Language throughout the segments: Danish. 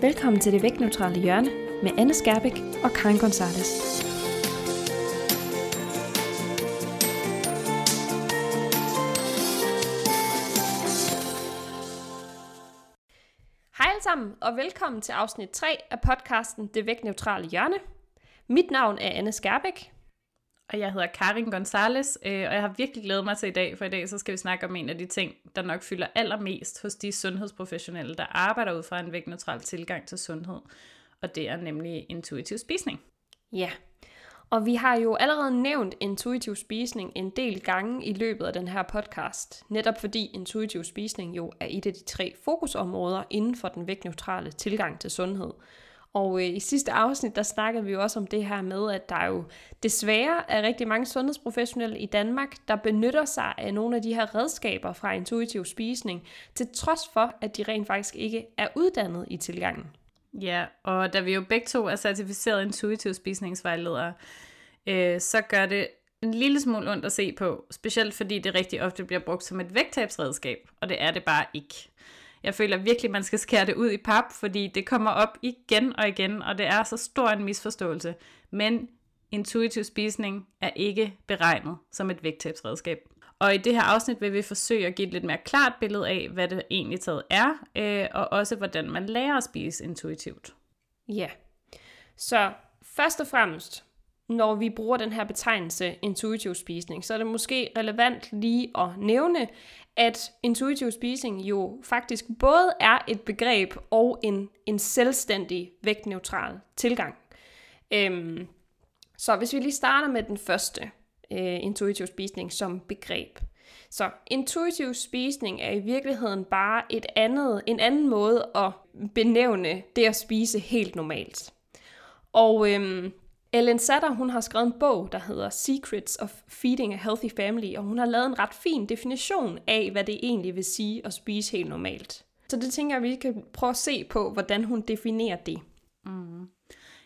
Velkommen til det vægtneutrale hjørne med Anne Skærbæk og Karin Gonzalez. Hej alle sammen, og velkommen til afsnit 3 af podcasten Det vægtneutrale hjørne. Mit navn er Anne Skærbæk. Og jeg hedder Karin Gonzales, øh, og jeg har virkelig glædet mig til i dag, for i dag så skal vi snakke om en af de ting, der nok fylder allermest hos de sundhedsprofessionelle, der arbejder ud fra en vægtneutral tilgang til sundhed. Og det er nemlig intuitiv spisning. Ja, og vi har jo allerede nævnt intuitiv spisning en del gange i løbet af den her podcast, netop fordi intuitiv spisning jo er et af de tre fokusområder inden for den vægtneutrale tilgang til sundhed. Og øh, i sidste afsnit, der snakkede vi jo også om det her med, at der jo desværre er rigtig mange sundhedsprofessionelle i Danmark, der benytter sig af nogle af de her redskaber fra intuitiv spisning, til trods for, at de rent faktisk ikke er uddannet i tilgangen. Ja, og da vi jo begge to er certificeret intuitiv spisningsvejledere, øh, så gør det en lille smule ondt at se på, specielt fordi det rigtig ofte bliver brugt som et vægttabsredskab, og det er det bare ikke. Jeg føler virkelig, man skal skære det ud i pap, fordi det kommer op igen og igen, og det er så stor en misforståelse. Men intuitiv spisning er ikke beregnet som et vægttabsredskab. Og i det her afsnit vil vi forsøge at give et lidt mere klart billede af, hvad det egentlig taget er, øh, og også hvordan man lærer at spise intuitivt. Ja, så først og fremmest, når vi bruger den her betegnelse intuitiv spisning, så er det måske relevant lige at nævne, at intuitiv spisning jo faktisk både er et begreb og en, en selvstændig vægtneutral tilgang. Øhm, så hvis vi lige starter med den første, øh, intuitiv spisning som begreb. Så intuitiv spisning er i virkeligheden bare et andet, en anden måde at benævne det at spise helt normalt. Og øhm, Ellen Satter, hun har skrevet en bog, der hedder Secrets of Feeding a Healthy Family, og hun har lavet en ret fin definition af, hvad det egentlig vil sige at spise helt normalt. Så det tænker jeg, at vi kan prøve at se på, hvordan hun definerer det. Mm.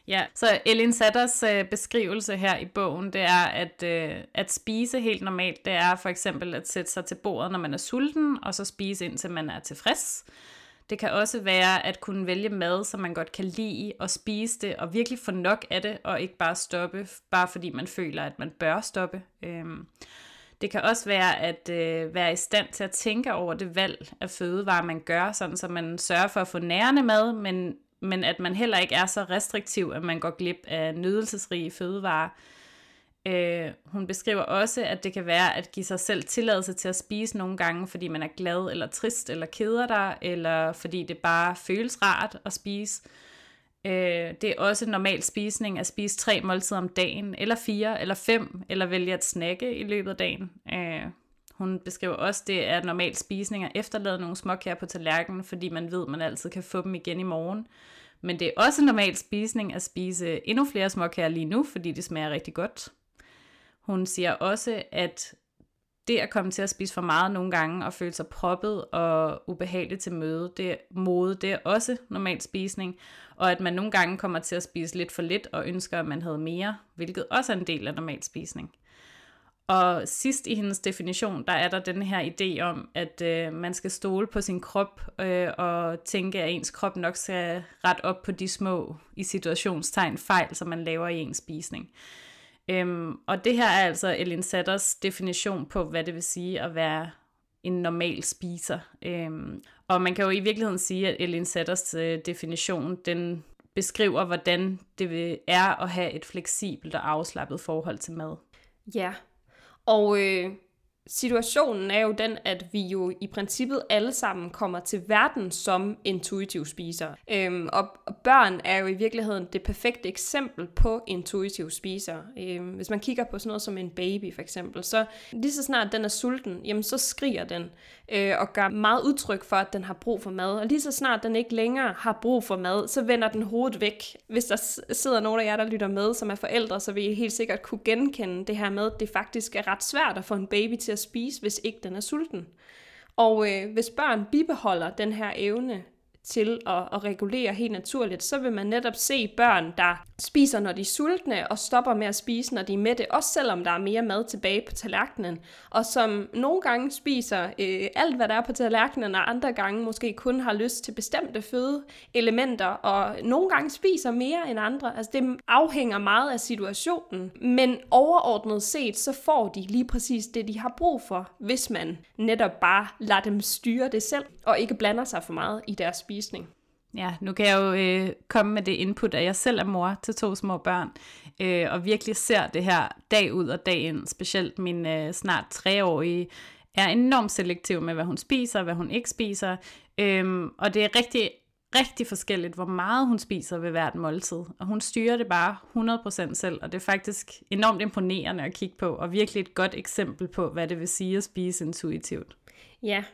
Ja, så Ellen Satters øh, beskrivelse her i bogen, det er, at, øh, at spise helt normalt, det er for eksempel at sætte sig til bordet, når man er sulten, og så spise indtil man er tilfreds. Det kan også være at kunne vælge mad, som man godt kan lide, og spise det, og virkelig få nok af det, og ikke bare stoppe, bare fordi man føler, at man bør stoppe. Øhm, det kan også være at øh, være i stand til at tænke over det valg af fødevarer, man gør, sådan så man sørger for at få nærende mad, men, men at man heller ikke er så restriktiv, at man går glip af nydelsesrige fødevarer. Øh, hun beskriver også, at det kan være at give sig selv tilladelse til at spise nogle gange, fordi man er glad eller trist eller keder dig, eller fordi det bare føles rart at spise. Øh, det er også normal spisning at spise tre måltider om dagen, eller fire, eller fem, eller vælge at snakke i løbet af dagen. Øh, hun beskriver også, det er normal spisning at efterlade nogle småkager på tallerkenen, fordi man ved, at man altid kan få dem igen i morgen. Men det er også normal spisning at spise endnu flere småkager lige nu, fordi det smager rigtig godt. Hun siger også, at det at komme til at spise for meget nogle gange og føle sig proppet og ubehageligt til møde, det mode, det er også normal spisning, og at man nogle gange kommer til at spise lidt for lidt og ønsker, at man havde mere, hvilket også er en del af normal spisning. Og sidst i hendes definition, der er der den her idé om, at øh, man skal stole på sin krop øh, og tænke, at ens krop nok skal ret op på de små, i situationstegn, fejl, som man laver i ens spisning. Øhm, og det her er altså Elin Satters definition på, hvad det vil sige at være en normal spiser. Øhm, og man kan jo i virkeligheden sige, at Elin Satters øh, definition, den beskriver, hvordan det vil, er at have et fleksibelt og afslappet forhold til mad. Ja, og øh, situationen er jo den, at vi jo i princippet alle sammen kommer til verden som intuitive spisere. Øhm, og børn er jo i virkeligheden det perfekte eksempel på intuitiv spiser. Øhm, hvis man kigger på sådan noget som en baby for eksempel, så lige så snart den er sulten, jamen så skriger den øh, og gør meget udtryk for, at den har brug for mad. Og lige så snart den ikke længere har brug for mad, så vender den hovedet væk. Hvis der sidder nogen af jer, der lytter med, som er forældre, så vil I helt sikkert kunne genkende det her med, at det faktisk er ret svært at få en baby til at spise, hvis ikke den er sulten. Og øh, hvis børn bibeholder den her evne til at, at regulere helt naturligt, så vil man netop se børn, der spiser, når de er sultne, og stopper med at spise, når de er mætte, også selvom der er mere mad tilbage på tallerkenen, og som nogle gange spiser øh, alt, hvad der er på tallerkenen, og andre gange måske kun har lyst til bestemte fødeelementer, og nogle gange spiser mere end andre. Altså det afhænger meget af situationen, men overordnet set, så får de lige præcis det, de har brug for, hvis man netop bare lader dem styre det selv, og ikke blander sig for meget i deres spisning. Ja, nu kan jeg jo øh, komme med det input, at jeg selv er mor til to små børn, øh, og virkelig ser det her dag ud og dag ind. Specielt min øh, snart treårige er enormt selektiv med, hvad hun spiser og hvad hun ikke spiser. Øh, og det er rigtig, rigtig forskelligt, hvor meget hun spiser ved hvert måltid. Og hun styrer det bare 100% selv, og det er faktisk enormt imponerende at kigge på, og virkelig et godt eksempel på, hvad det vil sige at spise intuitivt. Ja,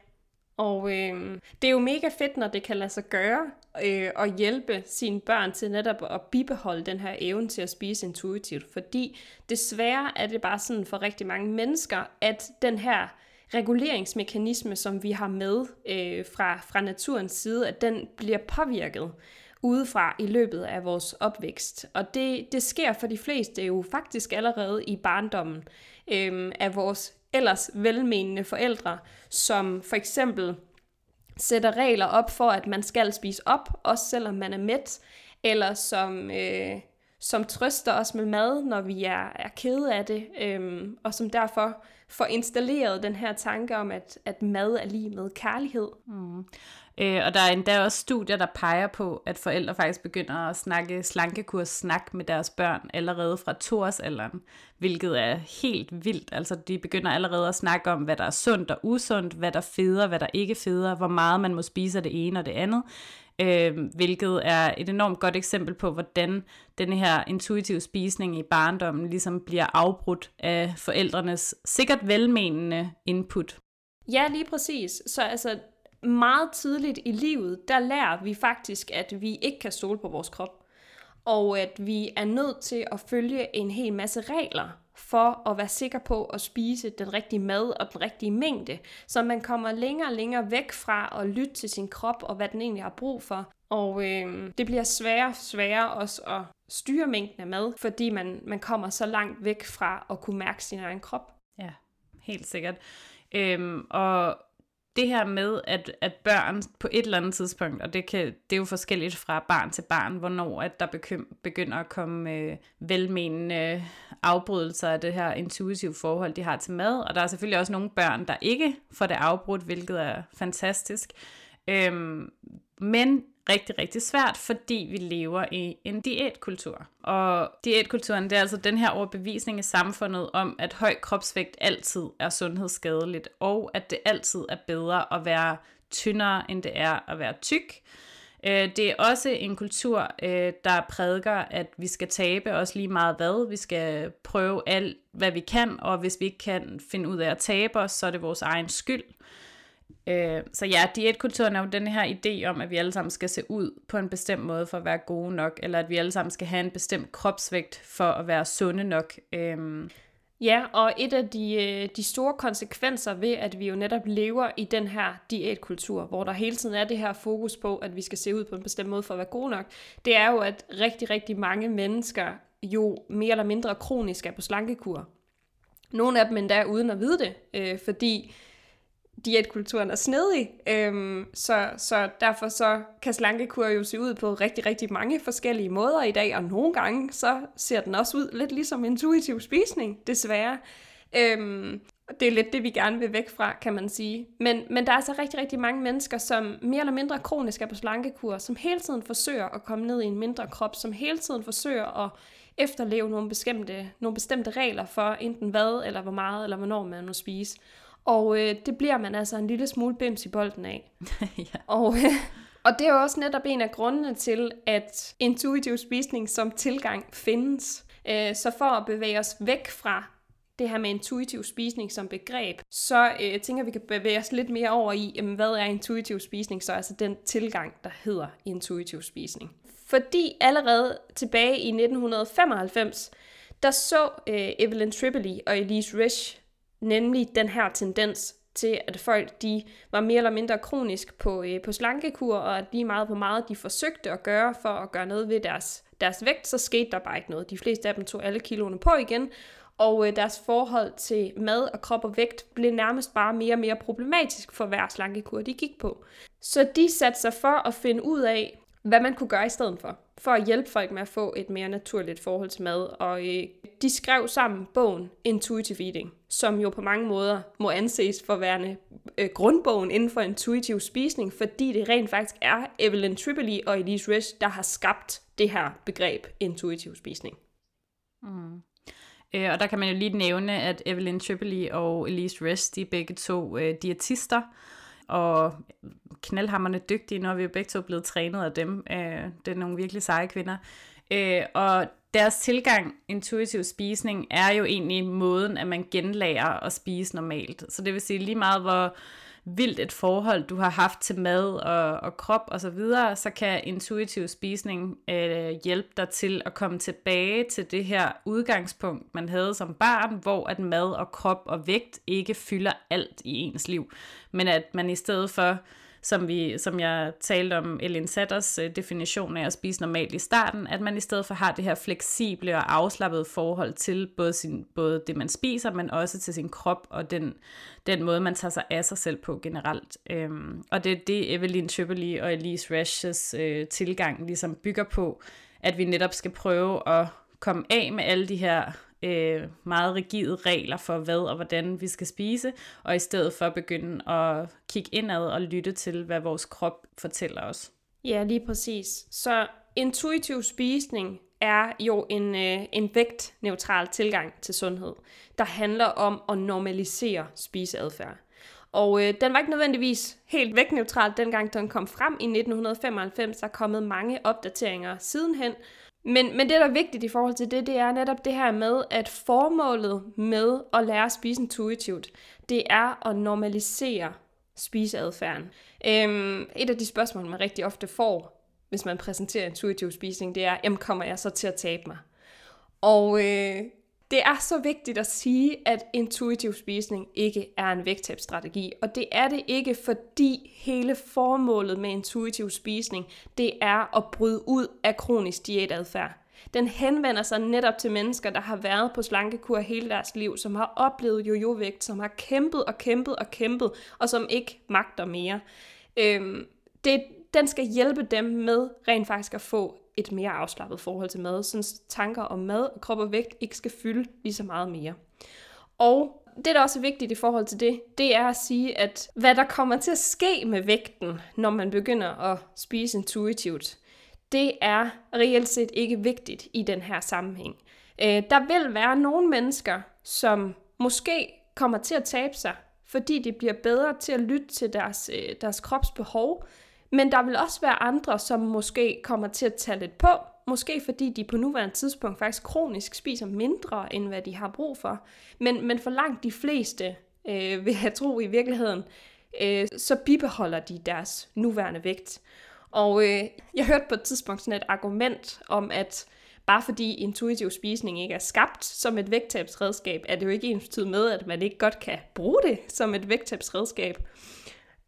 og øh, det er jo mega fedt, når det kan lade sig gøre øh, at hjælpe sine børn til netop at bibeholde den her evne til at spise intuitivt. Fordi desværre er det bare sådan for rigtig mange mennesker, at den her reguleringsmekanisme, som vi har med øh, fra, fra naturens side, at den bliver påvirket udefra i løbet af vores opvækst. Og det, det sker for de fleste jo faktisk allerede i barndommen øh, af vores ellers velmenende forældre, som for eksempel sætter regler op for, at man skal spise op, også selvom man er mæt, eller som, øh, som trøster os med mad, når vi er, er kede af det, øh, og som derfor får installeret den her tanke om, at, at mad er lige med kærlighed. Mm. Øh, og der er endda også studier, der peger på, at forældre faktisk begynder at snakke slankekurs snak med deres børn allerede fra toårsalderen, hvilket er helt vildt. Altså de begynder allerede at snakke om, hvad der er sundt og usundt, hvad der feder, hvad der ikke feder, hvor meget man må spise af det ene og det andet. Øh, hvilket er et enormt godt eksempel på, hvordan denne her intuitive spisning i barndommen ligesom bliver afbrudt af forældrenes sikkert velmenende input. Ja, lige præcis. Så altså, meget tidligt i livet, der lærer vi faktisk, at vi ikke kan stole på vores krop. Og at vi er nødt til at følge en hel masse regler for at være sikker på at spise den rigtige mad og den rigtige mængde. Så man kommer længere og længere væk fra at lytte til sin krop og hvad den egentlig har brug for. Og øh, det bliver sværere og sværere også at styre mængden af mad, fordi man, man kommer så langt væk fra at kunne mærke sin egen krop. Ja, helt sikkert. Øhm, og det her med, at, at børn på et eller andet tidspunkt, og det, kan, det er jo forskelligt fra barn til barn, hvornår at der begynder at komme øh, velmenende afbrydelser af det her intuitive forhold, de har til mad. Og der er selvfølgelig også nogle børn, der ikke får det afbrudt, hvilket er fantastisk. Øhm, men rigtig, rigtig svært, fordi vi lever i en diætkultur. Og diætkulturen, det er altså den her overbevisning i samfundet om, at høj kropsvægt altid er sundhedsskadeligt, og at det altid er bedre at være tyndere, end det er at være tyk. Øh, det er også en kultur, øh, der prædiker, at vi skal tabe os lige meget hvad. Vi skal prøve alt, hvad vi kan, og hvis vi ikke kan finde ud af at tabe os, så er det vores egen skyld. Øh, så ja, diætkulturen er jo den her idé om, at vi alle sammen skal se ud på en bestemt måde for at være gode nok, eller at vi alle sammen skal have en bestemt kropsvægt for at være sunde nok. Øh, Ja, og et af de, øh, de store konsekvenser ved, at vi jo netop lever i den her diætkultur, hvor der hele tiden er det her fokus på, at vi skal se ud på en bestemt måde for at være gode nok, det er jo, at rigtig, rigtig mange mennesker jo mere eller mindre kronisk er på slankekur. Nogle af dem endda uden at vide det, øh, fordi diætkulturen er snedig, øhm, så, så derfor så kan slankekur jo se ud på rigtig, rigtig mange forskellige måder i dag, og nogle gange så ser den også ud lidt ligesom intuitiv spisning, desværre. Øhm, det er lidt det, vi gerne vil væk fra, kan man sige. Men, men der er altså rigtig, rigtig mange mennesker, som mere eller mindre kronisk er på slankekur, som hele tiden forsøger at komme ned i en mindre krop, som hele tiden forsøger at efterleve nogle bestemte, nogle bestemte regler for enten hvad, eller hvor meget, eller hvornår man må spise. Og øh, det bliver man altså en lille smule bims i bolden af. ja. Og, øh, og det er jo også netop en af grundene til, at intuitiv spisning som tilgang findes. Øh, så for at bevæge os væk fra det her med intuitiv spisning som begreb, så øh, tænker vi kan bevæge os lidt mere over i, jamen, hvad er intuitiv spisning, så altså den tilgang, der hedder intuitiv spisning. Fordi allerede tilbage i 1995, der så øh, Evelyn Tripoli og Elise Rich nemlig den her tendens til, at folk de var mere eller mindre kronisk på, øh, på slankekur, og at lige meget på meget de forsøgte at gøre for at gøre noget ved deres, deres vægt, så skete der bare ikke noget. De fleste af dem tog alle kiloene på igen, og øh, deres forhold til mad og krop og vægt blev nærmest bare mere og mere problematisk for hver slankekur, de gik på. Så de satte sig for at finde ud af, hvad man kunne gøre i stedet for, for at hjælpe folk med at få et mere naturligt forhold til mad. Og øh, de skrev sammen bogen Intuitive Eating, som jo på mange måder må anses for værende øh, grundbogen inden for intuitiv spisning, fordi det rent faktisk er Evelyn Tripoli og Elise Resch, der har skabt det her begreb intuitiv spisning. Mm. Øh, og der kan man jo lige nævne, at Evelyn Tripoli og Elise Resch, de er begge to øh, diætister, og knaldhammerne dygtige, når vi er begge to blevet trænet af dem. Øh, det er nogle virkelig seje kvinder. Øh, og deres tilgang, intuitiv spisning, er jo egentlig måden, at man genlærer at spise normalt. Så det vil sige lige meget, hvor vildt et forhold, du har haft til mad og, og krop og så videre, så kan intuitiv spisning øh, hjælpe dig til at komme tilbage til det her udgangspunkt, man havde som barn, hvor at mad og krop og vægt ikke fylder alt i ens liv, men at man i stedet for som, vi, som jeg talte om Elin Satters øh, definition af at spise normalt i starten, at man i stedet for har det her fleksible og afslappede forhold til både, sin, både det, man spiser, men også til sin krop og den, den måde, man tager sig af sig selv på generelt. Øhm, og det er det, Evelyn Tripoli og Elise Rashes øh, tilgang ligesom bygger på, at vi netop skal prøve at komme af med alle de her øh, meget rigide regler for, hvad og hvordan vi skal spise, og i stedet for begynde at kigge indad og lytte til, hvad vores krop fortæller os. Ja, lige præcis. Så intuitiv spisning er jo en, øh, en vægtneutral tilgang til sundhed, der handler om at normalisere spiseadfærd. Og øh, den var ikke nødvendigvis helt vægtneutral dengang den kom frem i 1995. Der er kommet mange opdateringer sidenhen, men, men det, der er vigtigt i forhold til det, det er netop det her med, at formålet med at lære at spise intuitivt, det er at normalisere spiseadfærden. Øhm, et af de spørgsmål, man rigtig ofte får, hvis man præsenterer intuitiv spisning, det er, jamen kommer jeg så til at tabe mig? Og øh, det er så vigtigt at sige, at intuitiv spisning ikke er en vægttabsstrategi, og det er det ikke, fordi hele formålet med intuitiv spisning, det er at bryde ud af kronisk diætadfærd. Den henvender sig netop til mennesker, der har været på slankekur hele deres liv, som har oplevet jojovægt, som har kæmpet og kæmpet og kæmpet, og som ikke magter mere. Øhm, det, den skal hjælpe dem med rent faktisk at få et mere afslappet forhold til mad, så tanker om mad og krop og vægt ikke skal fylde lige så meget mere. Og det, der også er vigtigt i forhold til det, det er at sige, at hvad der kommer til at ske med vægten, når man begynder at spise intuitivt, det er reelt set ikke vigtigt i den her sammenhæng. Øh, der vil være nogle mennesker, som måske kommer til at tabe sig, fordi de bliver bedre til at lytte til deres, øh, deres kropsbehov, men der vil også være andre, som måske kommer til at tage lidt på, måske fordi de på nuværende tidspunkt faktisk kronisk spiser mindre, end hvad de har brug for. Men, men for langt de fleste, øh, vil jeg tro i virkeligheden, øh, så bibeholder de deres nuværende vægt. Og øh, jeg hørte på et tidspunkt sådan et argument om, at bare fordi intuitiv spisning ikke er skabt som et vægttabsredskab, er det jo ikke ens med, at man ikke godt kan bruge det som et vægttabsredskab.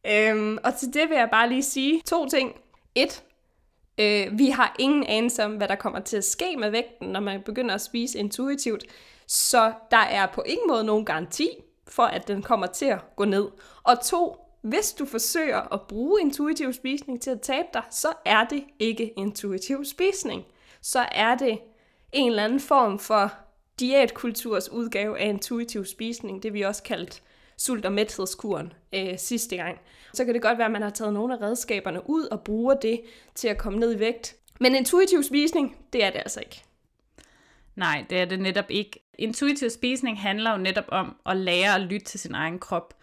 Øhm, og til det vil jeg bare lige sige to ting. Et, øh, vi har ingen anelse om, hvad der kommer til at ske med vægten, når man begynder at spise intuitivt. Så der er på ingen måde nogen garanti for, at den kommer til at gå ned. Og to, hvis du forsøger at bruge intuitiv spisning til at tabe dig, så er det ikke intuitiv spisning. Så er det en eller anden form for diætkulturs udgave af intuitiv spisning, det vi også kaldt sult- og mæthedskuren øh, sidste gang. Så kan det godt være, at man har taget nogle af redskaberne ud og bruger det til at komme ned i vægt. Men intuitiv spisning, det er det altså ikke. Nej, det er det netop ikke. Intuitiv spisning handler jo netop om at lære at lytte til sin egen krop.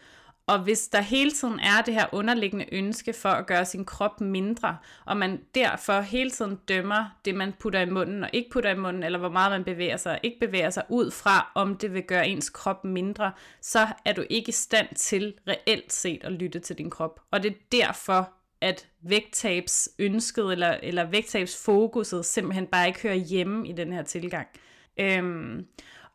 Og hvis der hele tiden er det her underliggende ønske for at gøre sin krop mindre, og man derfor hele tiden dømmer det, man putter i munden og ikke putter i munden, eller hvor meget man bevæger sig og ikke bevæger sig ud fra, om det vil gøre ens krop mindre, så er du ikke i stand til reelt set at lytte til din krop. Og det er derfor, at vægttabs ønsket eller, eller vægttabs fokuset simpelthen bare ikke hører hjemme i den her tilgang. Øhm,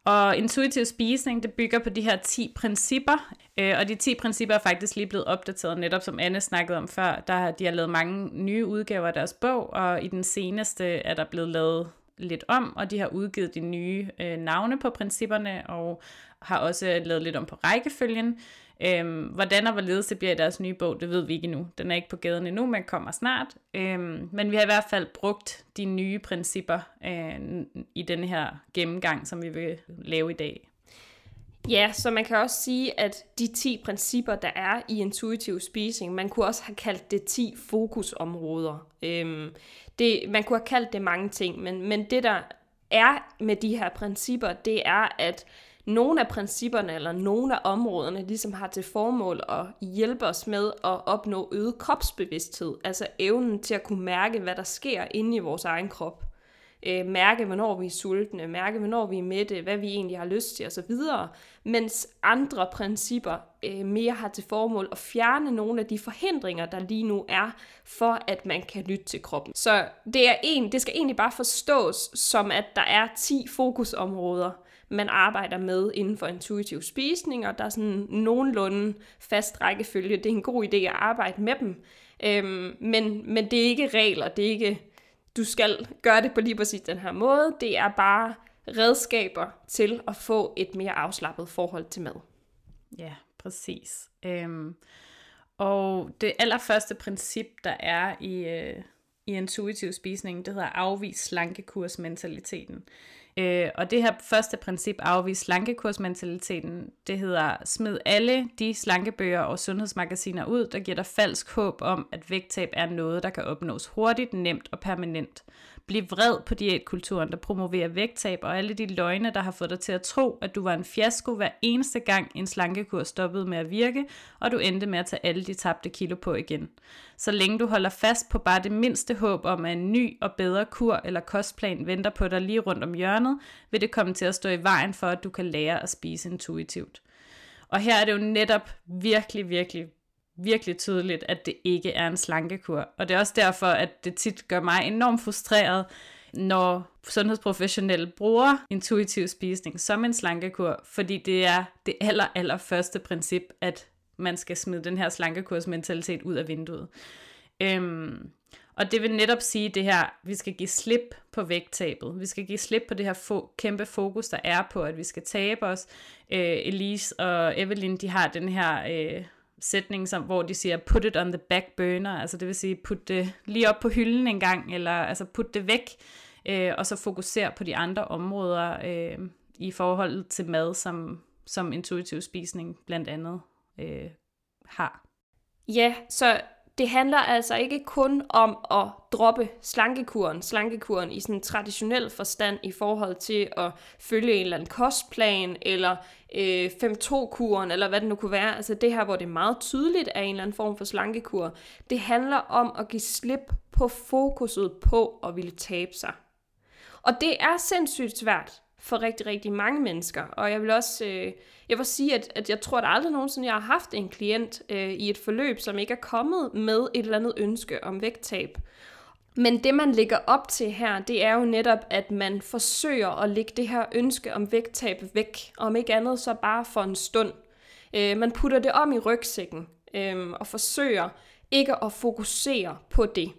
og intuitiv spisning, det bygger på de her 10 principper, øh, og de 10 principper er faktisk lige blevet opdateret, netop som Anne snakkede om før. Der, har de har lavet mange nye udgaver af deres bog, og i den seneste er der blevet lavet lidt om, og de har udgivet de nye øh, navne på principperne, og har også lavet lidt om på rækkefølgen. Øhm, hvordan og hvorledes det bliver i deres nye bog, det ved vi ikke endnu. Den er ikke på gaden endnu, men kommer snart. Øhm, men vi har i hvert fald brugt de nye principper øh, i den her gennemgang, som vi vil lave i dag. Ja, så man kan også sige, at de 10 principper, der er i intuitiv spising, man kunne også have kaldt det 10 fokusområder. Øhm, det, man kunne have kaldt det mange ting, men, men det der er med de her principper, det er, at nogle af principperne eller nogle af områderne ligesom har til formål at hjælpe os med at opnå øget kropsbevidsthed, altså evnen til at kunne mærke, hvad der sker inde i vores egen krop. Øh, mærke, hvornår vi er sultne, mærke, hvornår vi er mætte, hvad vi egentlig har lyst til osv., mens andre principper øh, mere har til formål at fjerne nogle af de forhindringer, der lige nu er, for at man kan lytte til kroppen. Så det, er en, det skal egentlig bare forstås som, at der er 10 fokusområder, man arbejder med inden for intuitiv spisning, og der er sådan nogenlunde fast rækkefølge. Det er en god idé at arbejde med dem, øhm, men, men det er ikke regler, det er ikke, du skal gøre det på lige præcis den her måde. Det er bare redskaber til at få et mere afslappet forhold til mad. Ja, præcis. Øhm, og det allerførste princip, der er i, øh, i intuitiv spisning, det hedder afvis slankekursmentaliteten. Øh, og det her første princip, afvis slankekursmentaliteten, det hedder smid alle de slankebøger og sundhedsmagasiner ud, der giver dig falsk håb om, at vægttab er noget, der kan opnås hurtigt, nemt og permanent blive vred på diætkulturen, der promoverer vægttab og alle de løgne, der har fået dig til at tro, at du var en fiasko hver eneste gang en slankekur stoppede med at virke, og du endte med at tage alle de tabte kilo på igen. Så længe du holder fast på bare det mindste håb om, at en ny og bedre kur eller kostplan venter på dig lige rundt om hjørnet, vil det komme til at stå i vejen for, at du kan lære at spise intuitivt. Og her er det jo netop virkelig, virkelig virkelig tydeligt, at det ikke er en slankekur. Og det er også derfor, at det tit gør mig enormt frustreret, når sundhedsprofessionelle bruger intuitiv spisning som en slankekur, fordi det er det aller, aller første princip, at man skal smide den her slankekursmentalitet ud af vinduet. Øhm, og det vil netop sige det her, vi skal give slip på vægttabet. Vi skal give slip på det her fo- kæmpe fokus, der er på, at vi skal tabe os. Øh, Elise og Evelyn, de har den her øh, sætning, som, hvor de siger, put it on the back burner, altså det vil sige, put det lige op på hylden en gang, eller altså put det væk, øh, og så fokusere på de andre områder øh, i forhold til mad, som, som intuitiv spisning blandt andet øh, har. Ja, så det handler altså ikke kun om at droppe slankekuren, slankekuren i sådan en traditionel forstand i forhold til at følge en eller anden kostplan, eller øh, 5-2-kuren, eller hvad det nu kunne være. Altså det her, hvor det er meget tydeligt er en eller anden form for slankekur. Det handler om at give slip på fokuset på at ville tabe sig. Og det er sindssygt svært for rigtig, rigtig mange mennesker. Og jeg vil også øh, jeg vil sige, at, at jeg tror, at aldrig nogensinde jeg har haft en klient øh, i et forløb, som ikke er kommet med et eller andet ønske om vægttab. Men det, man ligger op til her, det er jo netop, at man forsøger at lægge det her ønske om vægttab væk, om ikke andet så bare for en stund. Øh, man putter det om i rygsækken øh, og forsøger ikke at fokusere på det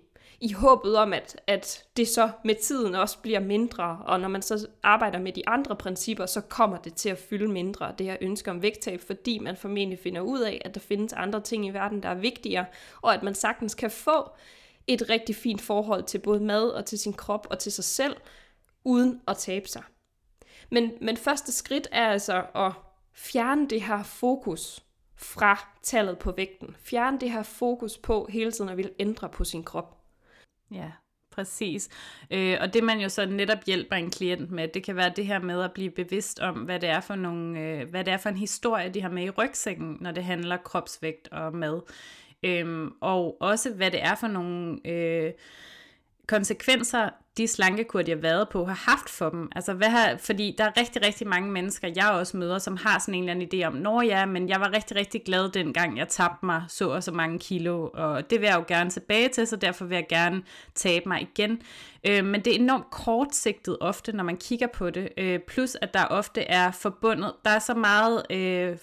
i håbet om, at, at det så med tiden også bliver mindre, og når man så arbejder med de andre principper, så kommer det til at fylde mindre, det her ønske om vægttab, fordi man formentlig finder ud af, at der findes andre ting i verden, der er vigtigere, og at man sagtens kan få et rigtig fint forhold til både mad og til sin krop og til sig selv, uden at tabe sig. Men, men første skridt er altså at fjerne det her fokus fra tallet på vægten. Fjerne det her fokus på hele tiden at ville ændre på sin krop. Ja, præcis. Øh, og det man jo så netop hjælper en klient med, det kan være det her med at blive bevidst om, hvad det er for, nogle, øh, hvad det er for en historie, de har med i rygsækken, når det handler kropsvægt og mad. Øh, og også hvad det er for nogle... Øh, konsekvenser, de slankekur, de har været på, har haft for dem. Altså, hvad har, fordi der er rigtig, rigtig mange mennesker, jeg også møder, som har sådan en eller anden idé om, når ja, men jeg var rigtig, rigtig glad dengang, jeg tabte mig så og så mange kilo, og det vil jeg jo gerne tilbage til, så derfor vil jeg gerne tabe mig igen. Øh, men det er enormt kortsigtet ofte, når man kigger på det. Øh, plus, at der ofte er forbundet, der er så meget... Øh,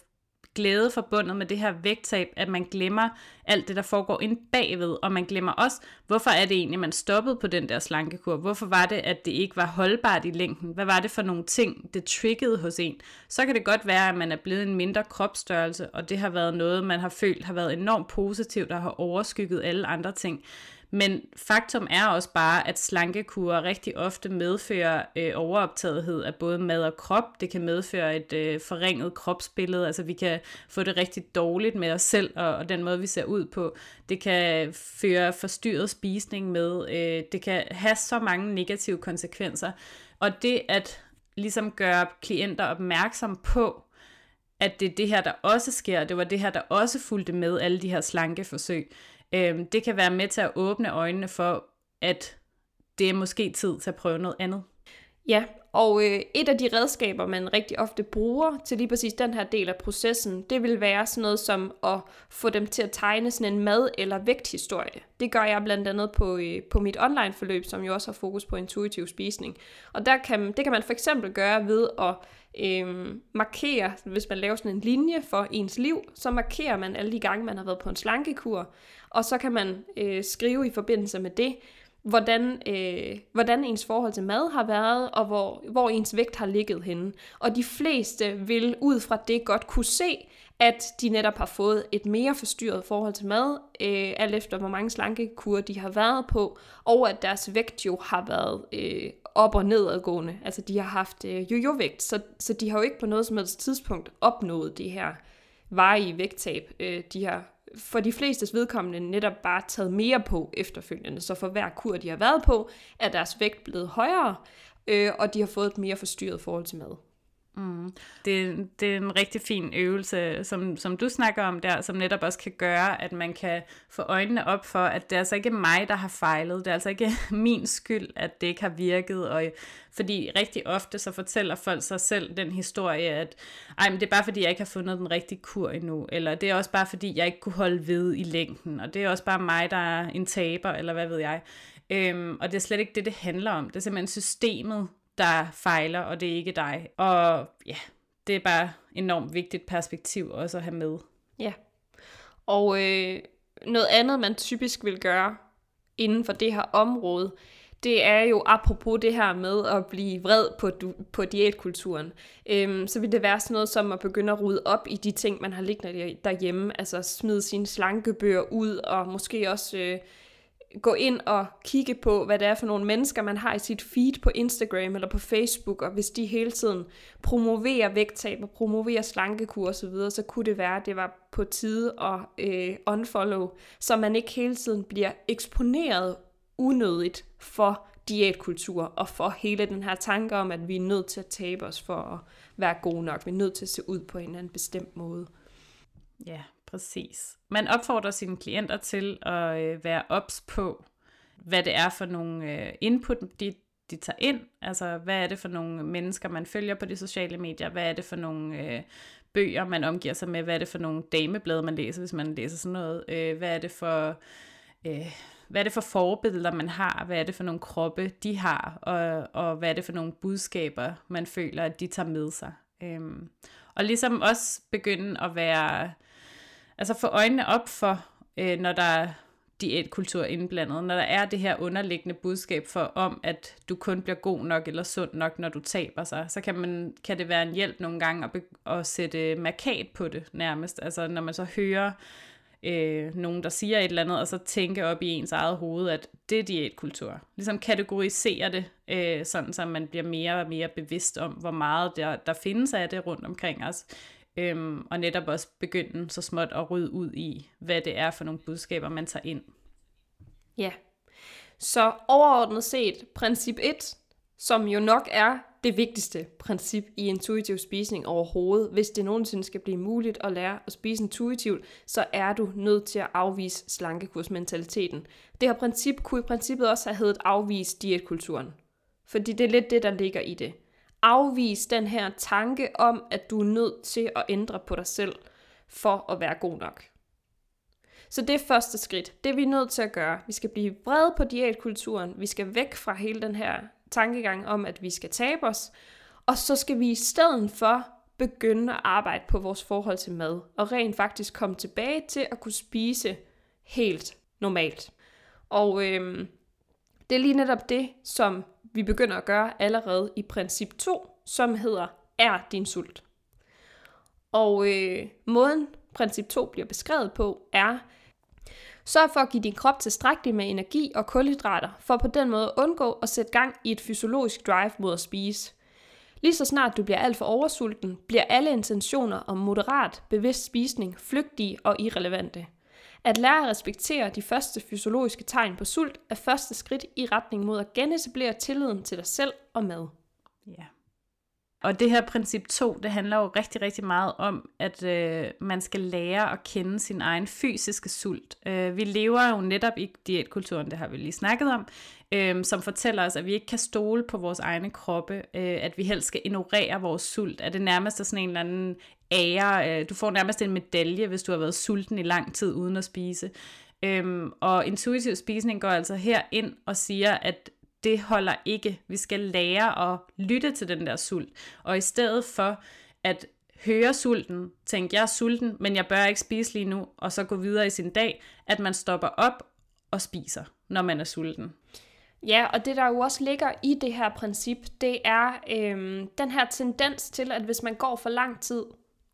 glæde forbundet med det her vægttab, at man glemmer alt det, der foregår ind bagved, og man glemmer også, hvorfor er det egentlig, man stoppede på den der slankekur? Hvorfor var det, at det ikke var holdbart i længden? Hvad var det for nogle ting, det triggede hos en? Så kan det godt være, at man er blevet en mindre kropsstørrelse, og det har været noget, man har følt har været enormt positivt, og har overskygget alle andre ting. Men faktum er også bare, at slankekurer rigtig ofte medfører øh, overoptagethed af både mad og krop. Det kan medføre et øh, forringet kropsbillede, altså vi kan få det rigtig dårligt med os selv og, og den måde, vi ser ud på. Det kan føre forstyrret spisning med. Øh, det kan have så mange negative konsekvenser. Og det at ligesom gøre klienter opmærksom på, at det er det her, der også sker, det var det her, der også fulgte med alle de her slankeforsøg, øh, det kan være med til at åbne øjnene for, at det er måske tid til at prøve noget andet. Ja, og øh, et af de redskaber, man rigtig ofte bruger til lige præcis den her del af processen, det vil være sådan noget som at få dem til at tegne sådan en mad- eller vægthistorie. Det gør jeg blandt andet på, øh, på mit online-forløb, som jo også har fokus på intuitiv spisning. Og der kan, det kan man for eksempel gøre ved at øh, markere, hvis man laver sådan en linje for ens liv, så markerer man alle de gange, man har været på en slankekur, og så kan man øh, skrive i forbindelse med det, hvordan, øh, hvordan ens forhold til mad har været, og hvor, hvor ens vægt har ligget henne. Og de fleste vil ud fra det godt kunne se, at de netop har fået et mere forstyrret forhold til mad, øh, alt efter hvor mange slankekurer de har været på, og at deres vægt jo har været øh, op- og nedadgående. Altså de har haft øh, jojo-vægt, så, så de har jo ikke på noget som helst tidspunkt opnået det her varige vægttab. Øh, de har for de flestes vedkommende netop bare taget mere på efterfølgende. Så for hver kur, de har været på, er deres vægt blevet højere, øh, og de har fået et mere forstyrret forhold til mad. Mm. Det, det er en rigtig fin øvelse, som, som du snakker om der, som netop også kan gøre, at man kan få øjnene op for, at det er altså ikke mig, der har fejlet. Det er altså ikke min skyld, at det ikke har virket. Og, fordi rigtig ofte så fortæller folk sig selv den historie, at Ej, men det er bare fordi, jeg ikke har fundet den rigtige kur endnu. Eller det er også bare fordi, jeg ikke kunne holde ved i længden. Og det er også bare mig, der er en taber, eller hvad ved jeg. Øhm, og det er slet ikke det, det handler om. Det er simpelthen systemet, der fejler, og det er ikke dig. Og ja, det er bare enormt vigtigt perspektiv også at have med. Ja. Og øh, noget andet, man typisk vil gøre inden for det her område, det er jo apropos det her med at blive vred på, på diætkulturen, øhm, så vil det være sådan noget som at begynde at rydde op i de ting, man har liggende derhjemme, altså smide sine slankebøger ud, og måske også øh, gå ind og kigge på, hvad det er for nogle mennesker, man har i sit feed på Instagram eller på Facebook, og hvis de hele tiden promoverer vægttab og promoverer slankekur og så videre, så kunne det være, at det var på tide at øh, unfollow, så man ikke hele tiden bliver eksponeret unødigt for diætkultur og for hele den her tanke om, at vi er nødt til at tabe os for at være gode nok. Vi er nødt til at se ud på en eller anden bestemt måde. Ja, Præcis. Man opfordrer sine klienter til at øh, være ops på, hvad det er for nogle øh, input, de, de tager ind. Altså, hvad er det for nogle mennesker, man følger på de sociale medier? Hvad er det for nogle øh, bøger, man omgiver sig med? Hvad er det for nogle dameblade, man læser, hvis man læser sådan noget? Øh, hvad er det for... Øh, hvad er det for forbilleder, man har? Hvad er det for nogle kroppe, de har? Og, og hvad er det for nogle budskaber, man føler, at de tager med sig? Øhm, og ligesom også begynde at være altså få øjnene op for, øh, når der er diætkultur indblandet, når der er det her underliggende budskab for om, at du kun bliver god nok eller sund nok, når du taber sig, så kan, man, kan det være en hjælp nogle gange at, at sætte markat på det nærmest. Altså når man så hører øh, nogen, der siger et eller andet, og så tænke op i ens eget hoved, at det er diætkultur. Ligesom kategorisere det, øh, sådan så man bliver mere og mere bevidst om, hvor meget der, der findes af det rundt omkring os. Øhm, og netop også begynde så småt at rydde ud i, hvad det er for nogle budskaber, man tager ind. Ja. Så overordnet set, princip 1, som jo nok er det vigtigste princip i intuitiv spisning overhovedet. Hvis det nogensinde skal blive muligt at lære at spise intuitivt, så er du nødt til at afvise slankekursmentaliteten. Det her princip kunne i princippet også have heddet afvise diætkulturen. Fordi det er lidt det, der ligger i det afvise den her tanke om, at du er nødt til at ændre på dig selv for at være god nok. Så det er første skridt. Det er vi nødt til at gøre. Vi skal blive vrede på diætkulturen. Vi skal væk fra hele den her tankegang om, at vi skal tabe os. Og så skal vi i stedet for begynde at arbejde på vores forhold til mad. Og rent faktisk komme tilbage til at kunne spise helt normalt. Og øhm, det er lige netop det, som vi begynder at gøre allerede i princip 2, som hedder Er din sult? Og øh, måden princip 2 bliver beskrevet på, er, Sørg for at give din krop tilstrækkeligt med energi og kulhydrater, for på den måde at undgå at sætte gang i et fysiologisk drive mod at spise. Lige så snart du bliver alt for oversulten, bliver alle intentioner om moderat, bevidst spisning flygtige og irrelevante. At lære at respektere de første fysiologiske tegn på sult er første skridt i retning mod at genetablere tilliden til dig selv og mad. Ja. Og det her princip 2, det handler jo rigtig, rigtig meget om, at øh, man skal lære at kende sin egen fysiske sult. Øh, vi lever jo netop i diætkulturen, det har vi lige snakket om, øh, som fortæller os, at vi ikke kan stole på vores egne kroppe, øh, at vi helst skal ignorere vores sult, at det nærmest er sådan en eller anden ære, øh, du får nærmest en medalje, hvis du har været sulten i lang tid uden at spise. Øhm, og intuitiv spisning går altså her ind og siger, at det holder ikke. Vi skal lære at lytte til den der sult. Og i stedet for at høre sulten, tænke, jeg er sulten, men jeg bør ikke spise lige nu, og så gå videre i sin dag, at man stopper op og spiser, når man er sulten. Ja, og det der jo også ligger i det her princip, det er øhm, den her tendens til, at hvis man går for lang tid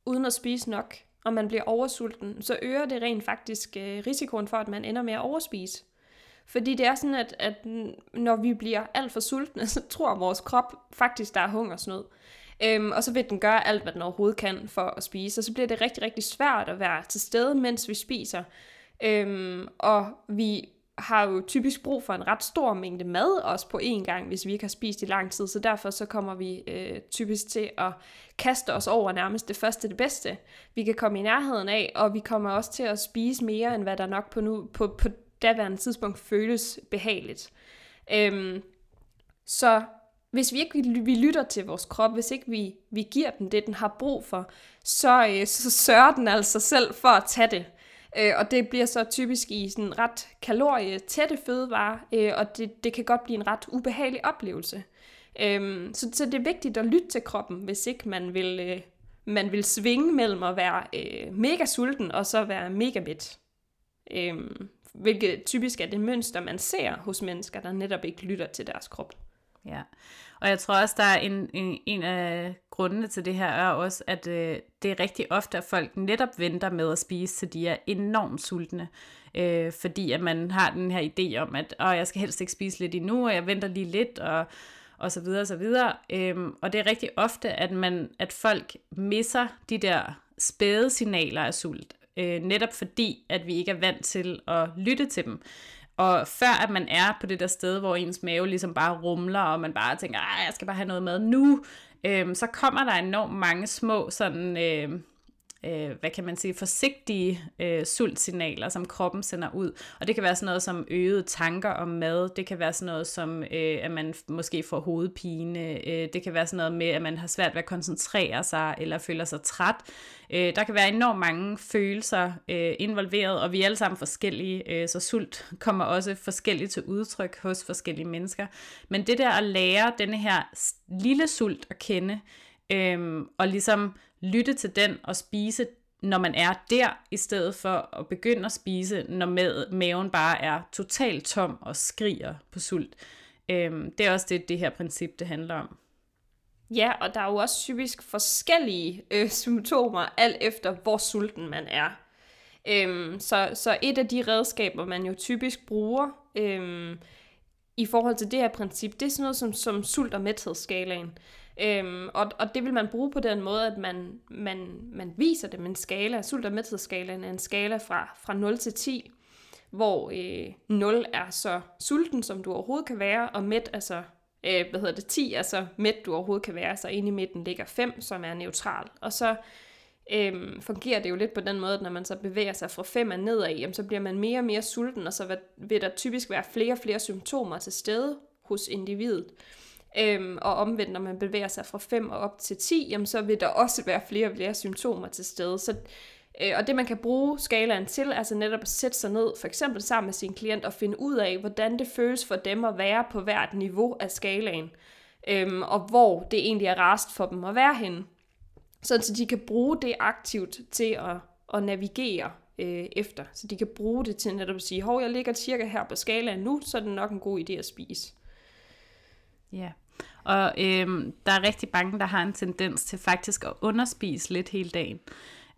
uden at spise nok, og man bliver oversulten, så øger det rent faktisk øh, risikoen for, at man ender med at overspise. Fordi det er sådan, at, at når vi bliver alt for sultne, så tror vores krop faktisk, der er hungersnød. Øhm, og så vil den gøre alt, hvad den overhovedet kan for at spise. Og så bliver det rigtig, rigtig svært at være til stede, mens vi spiser. Øhm, og vi har jo typisk brug for en ret stor mængde mad også på én gang, hvis vi ikke har spist i lang tid. Så derfor så kommer vi øh, typisk til at kaste os over nærmest det første det bedste, vi kan komme i nærheden af, og vi kommer også til at spise mere, end hvad der nok på, nu, på, på daværende tidspunkt føles behageligt. Øhm, så hvis vi ikke vi lytter til vores krop, hvis ikke vi, vi giver den det, den har brug for, så, øh, så sørger den altså selv for at tage det. Øh, og det bliver så typisk i sådan ret kalorietætte fødevarer, øh, og det, det kan godt blive en ret ubehagelig oplevelse. Øh, så, så det er vigtigt at lytte til kroppen, hvis ikke man vil, øh, man vil svinge mellem at være øh, mega sulten og så være mega mæt. Øh, hvilket typisk er det mønster, man ser hos mennesker, der netop ikke lytter til deres krop. Ja, og jeg tror også, der er en, en, en af grundene til det her, er også, at øh, det er rigtig ofte, at folk netop venter med at spise, til de er enormt sultne. Øh, fordi at man har den her idé om, at Åh, jeg skal helst ikke spise lidt endnu, og jeg venter lige lidt, og, og så videre, og så videre. Øhm, og det er rigtig ofte, at, man, at folk misser de der spæde signaler af sult øh, netop fordi, at vi ikke er vant til at lytte til dem. Og før at man er på det der sted, hvor ens mave ligesom bare rumler, og man bare tænker, jeg skal bare have noget mad nu, øh, så kommer der enormt mange små sådan... Øh, øh, hvad kan man sige, forsigtige øh, sultsignaler, som kroppen sender ud. Og det kan være sådan noget som øgede tanker om mad, det kan være sådan noget som, øh, at man måske får hovedpine, øh, det kan være sådan noget med, at man har svært ved at koncentrere sig, eller føler sig træt. Øh, der kan være enormt mange følelser øh, involveret, og vi er alle sammen forskellige, øh, så sult kommer også forskelligt til udtryk hos forskellige mennesker. Men det der at lære denne her lille sult at kende, øhm, og ligesom lytte til den og spise, når man er der, i stedet for at begynde at spise, når maven bare er totalt tom og skriger på sult. Øhm, det er også det, det her princip, det handler om. Ja, og der er jo også typisk forskellige øh, symptomer, alt efter hvor sulten man er. Øhm, så, så et af de redskaber, man jo typisk bruger øhm, i forhold til det her princip, det er sådan noget som, som sult- og mæthedsskalaen. Øhm, og, og det vil man bruge på den måde, at man, man, man viser det med en skala. Sult- og mæthedsskalaen er en skala fra, fra 0 til 10, hvor øh, 0 er så sulten, som du overhovedet kan være, og mæt er så øh, hvad hedder det, 10 er så mæt, du overhovedet kan være, så inde i midten ligger 5, som er neutral. Og så øhm, fungerer det jo lidt på den måde, at når man så bevæger sig fra 5 og nedad, jamen, så bliver man mere og mere sulten, og så vil der typisk være flere og flere symptomer til stede hos individet. Øhm, og omvendt, når man bevæger sig fra 5 og op til 10, jamen, så vil der også være flere og flere symptomer til stede. Så, øh, og det man kan bruge skalaen til, altså netop at sætte sig ned, for eksempel sammen med sin klient, og finde ud af, hvordan det føles for dem at være på hvert niveau af skalaen. Øhm, og hvor det egentlig er rast for dem at være henne. Så de kan bruge det aktivt til at, at navigere øh, efter. Så de kan bruge det til netop at sige, hov, jeg ligger cirka her på skalaen nu, så er det nok en god idé at spise. Ja, og øhm, der er rigtig mange, der har en tendens til faktisk at underspise lidt hele dagen.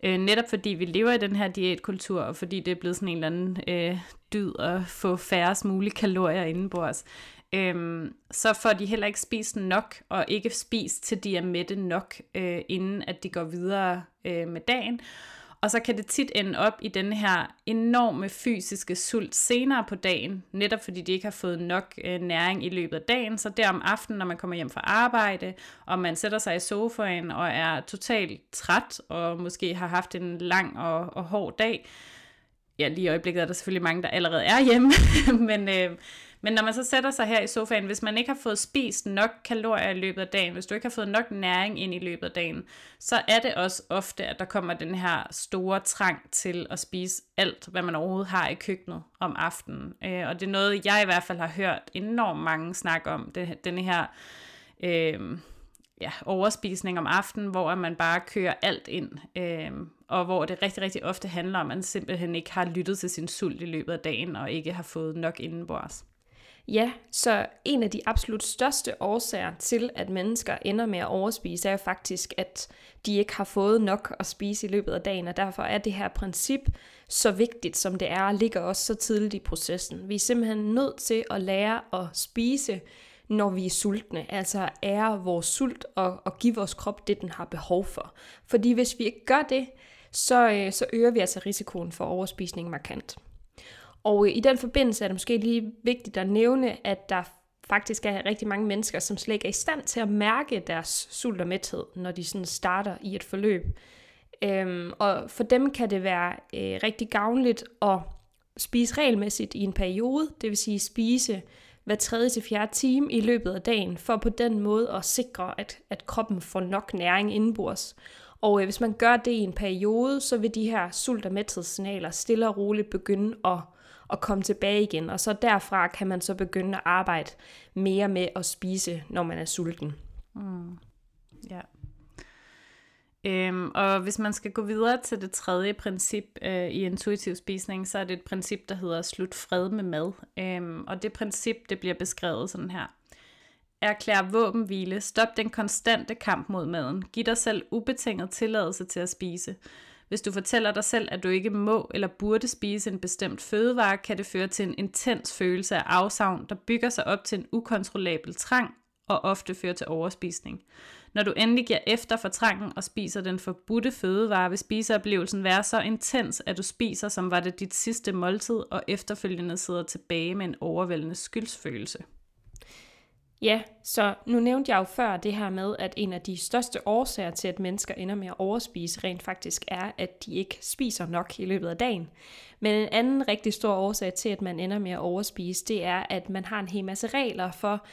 Øh, netop fordi vi lever i den her diætkultur, og fordi det er blevet sådan en eller anden øh, dyd at få færrest mulige kalorier indenbords, øhm, så får de heller ikke spist nok, og ikke spist til de er mætte nok, øh, inden at de går videre øh, med dagen. Og så kan det tit ende op i den her enorme fysiske sult senere på dagen, netop fordi de ikke har fået nok øh, næring i løbet af dagen. Så der om aftenen, når man kommer hjem fra arbejde, og man sætter sig i sofaen og er totalt træt, og måske har haft en lang og, og hård dag, ja, lige i øjeblikket er der selvfølgelig mange, der allerede er hjemme, men, øh, men når man så sætter sig her i sofaen, hvis man ikke har fået spist nok kalorier i løbet af dagen, hvis du ikke har fået nok næring ind i løbet af dagen, så er det også ofte, at der kommer den her store trang til at spise alt, hvad man overhovedet har i køkkenet om aftenen. Øh, og det er noget, jeg i hvert fald har hørt enormt mange snakke om, det, den her... Øh, ja, overspisning om aftenen, hvor man bare kører alt ind, øh, og hvor det rigtig, rigtig ofte handler om, at man simpelthen ikke har lyttet til sin sult i løbet af dagen, og ikke har fået nok indenbords. Ja, så en af de absolut største årsager til, at mennesker ender med at overspise, er jo faktisk, at de ikke har fået nok at spise i løbet af dagen, og derfor er det her princip så vigtigt, som det er, og ligger også så tidligt i processen. Vi er simpelthen nødt til at lære at spise, når vi er sultne, altså ære vores sult og, og give vores krop det, den har behov for. Fordi hvis vi ikke gør det, så, øh, så øger vi altså risikoen for overspisning markant. Og i den forbindelse er det måske lige vigtigt at nævne, at der faktisk er rigtig mange mennesker, som slet ikke er i stand til at mærke deres sult og mæthed, når de sådan starter i et forløb. Øhm, og for dem kan det være øh, rigtig gavnligt at spise regelmæssigt i en periode, det vil sige spise hver tredje til fjerde time i løbet af dagen, for på den måde at sikre, at, at kroppen får nok næring indenbords. Og øh, hvis man gør det i en periode, så vil de her sult- og mæthedssignaler stille og roligt begynde at og komme tilbage igen. Og så derfra kan man så begynde at arbejde mere med at spise, når man er sulten. Mm. Ja. Øhm, og hvis man skal gå videre til det tredje princip øh, i intuitiv spisning, så er det et princip, der hedder slut fred med mad. Øhm, og det princip, det bliver beskrevet sådan her. Erklær våbenhvile. Stop den konstante kamp mod maden. Giv dig selv ubetinget tilladelse til at spise. Hvis du fortæller dig selv, at du ikke må eller burde spise en bestemt fødevare, kan det føre til en intens følelse af afsavn, der bygger sig op til en ukontrollabel trang og ofte fører til overspisning. Når du endelig giver efter for trangen og spiser den forbudte fødevare, vil spiseoplevelsen være så intens, at du spiser, som var det dit sidste måltid, og efterfølgende sidder tilbage med en overvældende skyldsfølelse. Ja, så nu nævnte jeg jo før det her med, at en af de største årsager til, at mennesker ender med at overspise, rent faktisk er, at de ikke spiser nok i løbet af dagen. Men en anden rigtig stor årsag til, at man ender med at overspise, det er, at man har en hel masse regler for,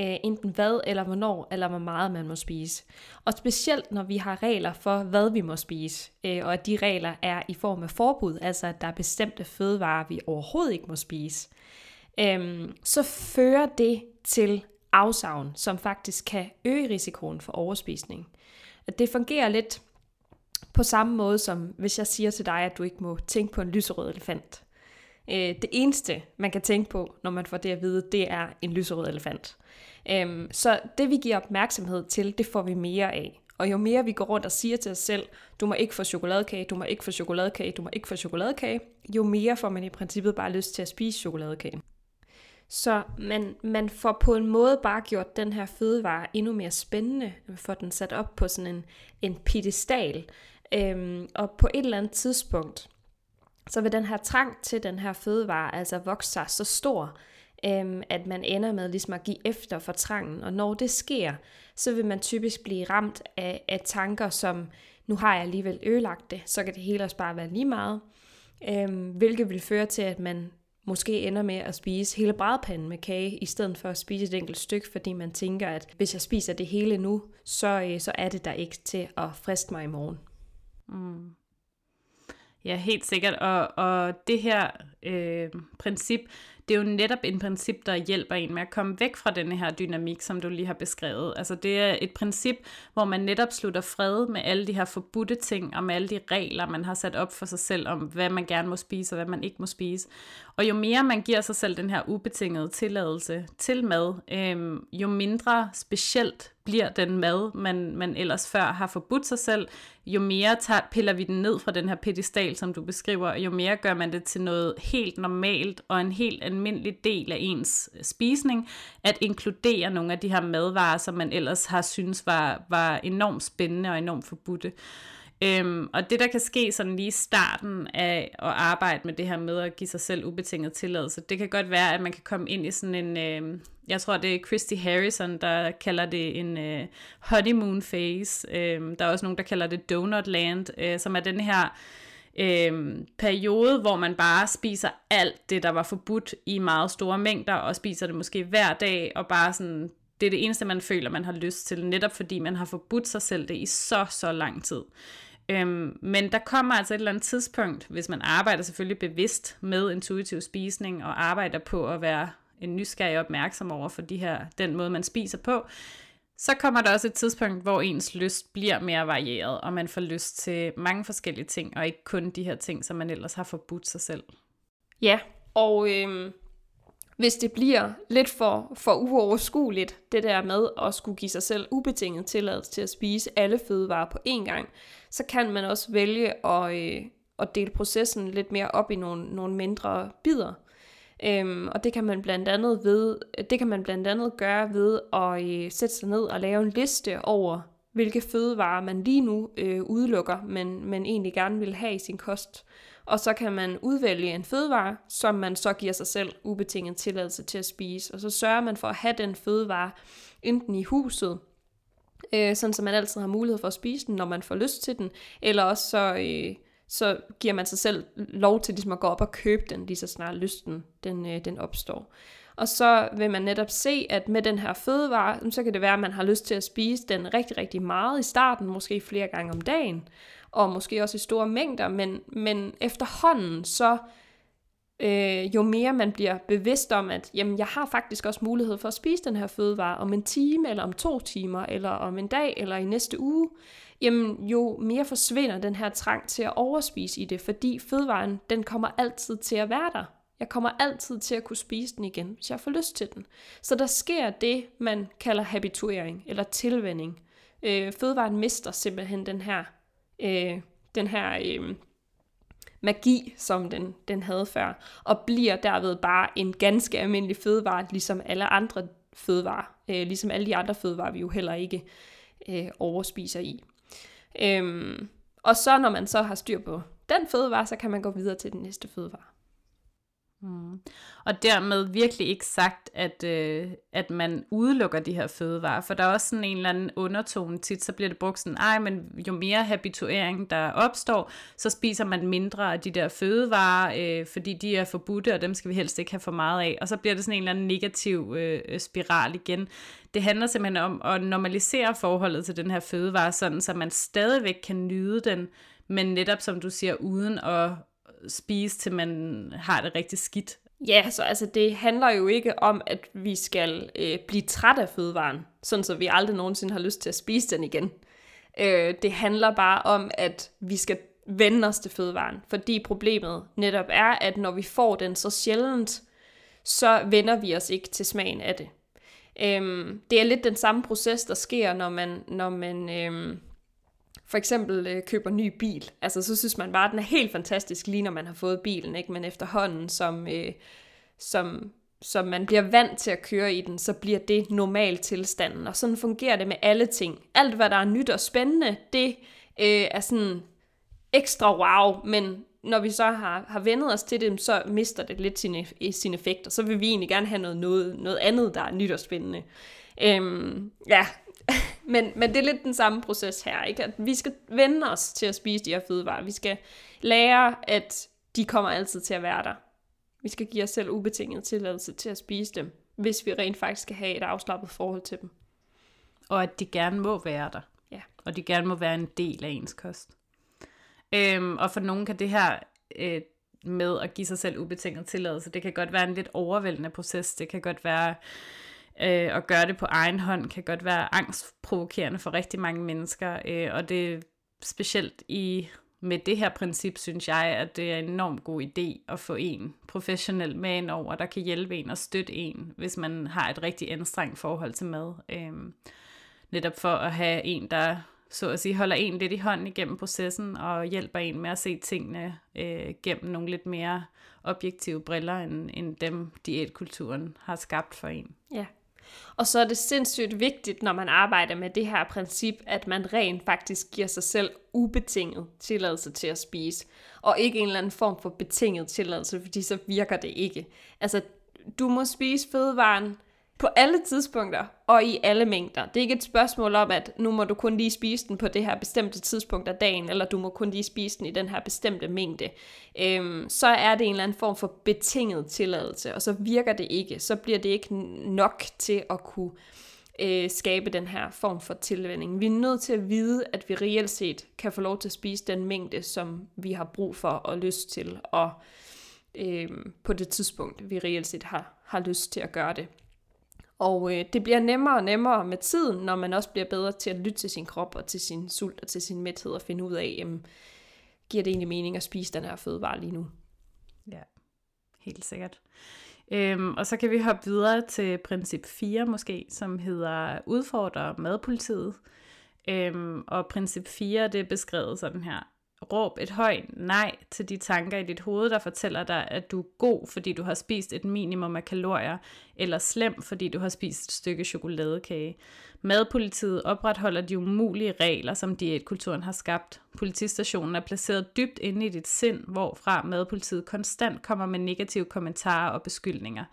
øh, enten hvad eller hvornår eller hvor meget man må spise. Og specielt når vi har regler for, hvad vi må spise, øh, og at de regler er i form af forbud, altså at der er bestemte fødevarer, vi overhovedet ikke må spise, øh, så fører det til afsavn, som faktisk kan øge risikoen for overspisning. At det fungerer lidt på samme måde som hvis jeg siger til dig, at du ikke må tænke på en lyserød elefant. Øh, det eneste, man kan tænke på, når man får det at vide, det er en lyserød elefant. Øhm, så det vi giver opmærksomhed til, det får vi mere af. Og jo mere vi går rundt og siger til os selv, du må ikke få chokoladekage, du må ikke få chokoladekage, du må ikke få chokoladekage, jo mere får man i princippet bare lyst til at spise chokoladekage. Så man, man får på en måde bare gjort den her fødevare endnu mere spændende, får den sat op på sådan en, en pedestal. Øhm, og på et eller andet tidspunkt, så vil den her trang til den her fødevare altså vokse sig så stor, øhm, at man ender med ligesom at give efter for trangen. Og når det sker, så vil man typisk blive ramt af, af tanker som, nu har jeg alligevel ødelagt det, så kan det hele også bare være lige meget. Øhm, hvilket vil føre til, at man måske ender med at spise hele brædpanden med kage, i stedet for at spise et enkelt stykke, fordi man tænker, at hvis jeg spiser det hele nu, så, øh, så er det der ikke til at friste mig i morgen. Mm. Ja, helt sikkert. Og, og det her øh, princip, det er jo netop en princip, der hjælper en med at komme væk fra den her dynamik, som du lige har beskrevet. Altså det er et princip, hvor man netop slutter fred med alle de her forbudte ting, og med alle de regler, man har sat op for sig selv, om hvad man gerne må spise, og hvad man ikke må spise. Og jo mere man giver sig selv den her ubetingede tilladelse til mad, øh, jo mindre specielt bliver den mad, man, man ellers før har forbudt sig selv, jo mere tager, piller vi den ned fra den her pedestal, som du beskriver, jo mere gør man det til noget helt normalt og en helt almindelig del af ens spisning, at inkludere nogle af de her madvarer, som man ellers har synes var, var enormt spændende og enormt forbudte. Øhm, og det, der kan ske sådan lige i starten af at arbejde med det her med at give sig selv ubetinget tilladelse, det kan godt være, at man kan komme ind i sådan en, øh, jeg tror det er Christy Harrison, der kalder det en øh, honeymoon phase. Øh, der er også nogen, der kalder det donut land, øh, som er den her øh, periode, hvor man bare spiser alt det, der var forbudt i meget store mængder, og spiser det måske hver dag, og bare sådan det er det eneste, man føler, man har lyst til, netop fordi man har forbudt sig selv det i så, så lang tid. Øhm, men der kommer altså et eller andet tidspunkt, hvis man arbejder selvfølgelig bevidst med intuitiv spisning og arbejder på at være en nysgerrig opmærksom over for de her, den måde, man spiser på, så kommer der også et tidspunkt, hvor ens lyst bliver mere varieret, og man får lyst til mange forskellige ting, og ikke kun de her ting, som man ellers har forbudt sig selv. Ja, og øhm, hvis det bliver lidt for, for uoverskueligt, det der med at skulle give sig selv ubetinget tilladelse til at spise alle fødevarer på én gang, så kan man også vælge at, øh, at dele processen lidt mere op i nogle, nogle mindre bidder. Øhm, og det kan man blandt andet ved, det kan man blandt andet gøre ved at øh, sætte sig ned og lave en liste over, hvilke fødevarer man lige nu øh, udelukker, men, men egentlig gerne vil have i sin kost. Og så kan man udvælge en fødevare, som man så giver sig selv ubetinget tilladelse til at spise. Og så sørger man for at have den fødevare enten i huset, øh, sådan så man altid har mulighed for at spise den, når man får lyst til den, eller også så, øh, så giver man sig selv lov til ligesom at gå op og købe den, lige så snart lysten den, øh, den opstår. Og så vil man netop se, at med den her fødevare, så kan det være, at man har lyst til at spise den rigtig, rigtig meget i starten, måske flere gange om dagen og måske også i store mængder, men, men efterhånden så, øh, jo mere man bliver bevidst om, at jamen, jeg har faktisk også mulighed for at spise den her fødevare om en time, eller om to timer, eller om en dag, eller i næste uge, jamen, jo mere forsvinder den her trang til at overspise i det, fordi fødevaren, den kommer altid til at være der. Jeg kommer altid til at kunne spise den igen, hvis jeg får lyst til den. Så der sker det, man kalder habituering eller tilvænding. Øh, fødevaren mister simpelthen den her øh, den her øh, magi, som den, den havde før, og bliver derved bare en ganske almindelig fødevare, ligesom alle andre fødevarer, øh, ligesom alle de andre fødevarer, vi jo heller ikke øh, overspiser i. Øhm, og så når man så har styr på den fødevare, så kan man gå videre til den næste fødevare. Mm. Og dermed virkelig ikke sagt, at, øh, at man udelukker de her fødevarer, for der er også sådan en eller anden undertone tit, så bliver det brugt sådan, ej, men jo mere habituering der opstår, så spiser man mindre af de der fødevarer, øh, fordi de er forbudte, og dem skal vi helst ikke have for meget af, og så bliver det sådan en eller anden negativ øh, spiral igen. Det handler simpelthen om at normalisere forholdet til den her fødevare, sådan så man stadigvæk kan nyde den, men netop som du siger, uden at spise, til man har det rigtig skidt. Ja, så altså det handler jo ikke om, at vi skal øh, blive træt af fødevaren, sådan så vi aldrig nogensinde har lyst til at spise den igen. Øh, det handler bare om, at vi skal vende os til fødevaren, fordi problemet netop er, at når vi får den så sjældent, så vender vi os ikke til smagen af det. Øhm, det er lidt den samme proces, der sker, når man, når man øhm, for eksempel øh, køber ny bil, altså så synes man bare, at den er helt fantastisk, lige når man har fået bilen, ikke? men efterhånden, som, øh, som, som man bliver vant til at køre i den, så bliver det normal tilstanden. Og sådan fungerer det med alle ting. Alt, hvad der er nyt og spændende, det øh, er sådan ekstra wow, men når vi så har, har vendet os til det, så mister det lidt sin, øh, sin effekt, og så vil vi egentlig gerne have noget, noget, noget andet, der er nyt og spændende. Øhm, ja, men, men det er lidt den samme proces her, ikke? At vi skal vende os til at spise de her fødevarer. Vi skal lære, at de kommer altid til at være der. Vi skal give os selv ubetinget tilladelse til at spise dem, hvis vi rent faktisk skal have et afslappet forhold til dem. Og at de gerne må være der. Ja. Og de gerne må være en del af ens kost. Øhm, og for nogen kan det her øh, med at give sig selv ubetinget tilladelse, det kan godt være en lidt overvældende proces. Det kan godt være øh, at gøre det på egen hånd, kan godt være angstprovokerende for rigtig mange mennesker. Øh, og det er specielt i med det her princip, synes jeg, at det er en enormt god idé at få en professionel med ind over, der kan hjælpe en og støtte en, hvis man har et rigtig anstrengt forhold til mad. Øhm, netop for at have en, der så at sige, holder en lidt i hånden igennem processen og hjælper en med at se tingene øh, gennem nogle lidt mere objektive briller, end, end dem diætkulturen har skabt for en. Ja. Og så er det sindssygt vigtigt, når man arbejder med det her princip, at man rent faktisk giver sig selv ubetinget tilladelse til at spise, og ikke en eller anden form for betinget tilladelse, fordi så virker det ikke. Altså, du må spise fødevaren, på alle tidspunkter og i alle mængder. Det er ikke et spørgsmål om, at nu må du kun lige spise den på det her bestemte tidspunkt af dagen, eller du må kun lige spise den i den her bestemte mængde. Øhm, så er det en eller anden form for betinget tilladelse, og så virker det ikke. Så bliver det ikke nok til at kunne øh, skabe den her form for tilvænding. Vi er nødt til at vide, at vi reelt set kan få lov til at spise den mængde, som vi har brug for og lyst til, og øh, på det tidspunkt, vi reelt set har, har lyst til at gøre det. Og øh, det bliver nemmere og nemmere med tiden, når man også bliver bedre til at lytte til sin krop og til sin sult og til sin mæthed og finde ud af, jamen, giver det egentlig mening at spise den her fødevare lige nu? Ja, helt sikkert. Øhm, og så kan vi hoppe videre til princip 4 måske, som hedder udfordre madpolitiet. Øhm, og princip 4, det er beskrevet sådan her. Råb et højt nej til de tanker i dit hoved, der fortæller dig, at du er god, fordi du har spist et minimum af kalorier, eller slem, fordi du har spist et stykke chokoladekage. Madpolitiet opretholder de umulige regler, som diætkulturen har skabt. Politistationen er placeret dybt inde i dit sind, hvorfra madpolitiet konstant kommer med negative kommentarer og beskyldninger.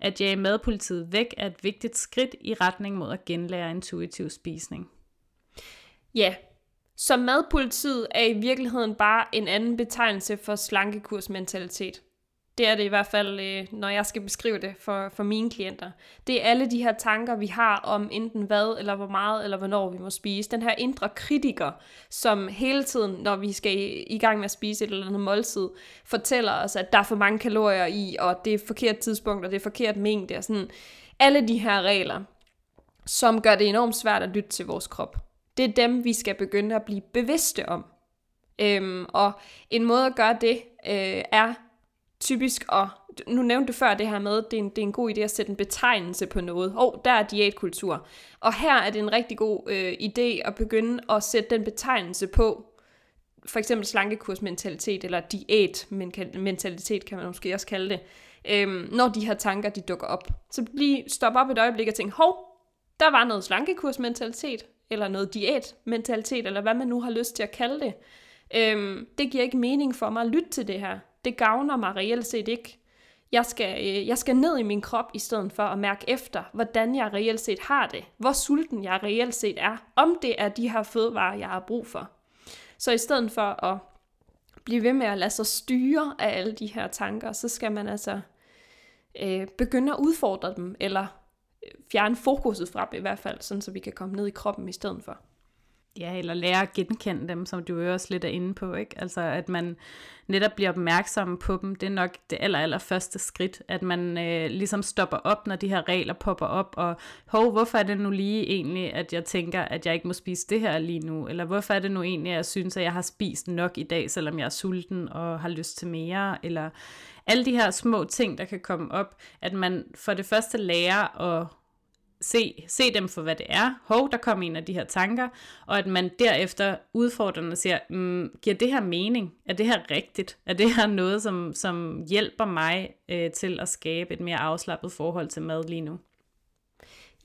At jage madpolitiet væk er et vigtigt skridt i retning mod at genlære intuitiv spisning. Ja, så madpolitiet er i virkeligheden bare en anden betegnelse for slankekursmentalitet. Det er det i hvert fald, øh, når jeg skal beskrive det for, for mine klienter. Det er alle de her tanker, vi har om enten hvad, eller hvor meget, eller hvornår vi må spise. Den her indre kritiker, som hele tiden, når vi skal i gang med at spise et eller andet måltid, fortæller os, at der er for mange kalorier i, og det er forkert tidspunkt, og det er forkert mængde, og sådan alle de her regler, som gør det enormt svært at lytte til vores krop. Det er dem, vi skal begynde at blive bevidste om. Øhm, og en måde at gøre det øh, er typisk at, nu nævnte du før det her med, det er en, det er en god idé at sætte en betegnelse på noget. Åh, oh, der er diætkultur. Og her er det en rigtig god øh, idé at begynde at sætte den betegnelse på, for eksempel slankekursmentalitet, eller diætmentalitet kan man måske også kalde det, øhm, når de her tanker de dukker op. Så bliv, stop op et øjeblik og tænk, hov, der var noget slankekursmentalitet, eller noget diætmentalitet, eller hvad man nu har lyst til at kalde det. Øhm, det giver ikke mening for mig at lytte til det her. Det gavner mig reelt set ikke. Jeg skal, øh, jeg skal ned i min krop i stedet for at mærke efter, hvordan jeg reelt set har det. Hvor sulten jeg reelt set er. Om det er de her fødevarer, jeg har brug for. Så i stedet for at blive ved med at lade sig styre af alle de her tanker, så skal man altså øh, begynde at udfordre dem, eller fjerne fokuset fra dem i hvert fald, sådan så vi kan komme ned i kroppen i stedet for. Ja, eller lære at genkende dem, som du også lidt er inde på, ikke? Altså, at man netop bliver opmærksom på dem, det er nok det aller, aller første skridt, at man øh, ligesom stopper op, når de her regler popper op, og hov, hvorfor er det nu lige egentlig, at jeg tænker, at jeg ikke må spise det her lige nu, eller hvorfor er det nu egentlig, at jeg synes, at jeg har spist nok i dag, selvom jeg er sulten og har lyst til mere, eller alle de her små ting, der kan komme op, at man for det første lærer at se, se dem for, hvad det er. Hov, der kom en af de her tanker, og at man derefter udfordrende og siger, mm, giver det her mening? Er det her rigtigt? Er det her noget, som, som hjælper mig øh, til at skabe et mere afslappet forhold til mad lige nu?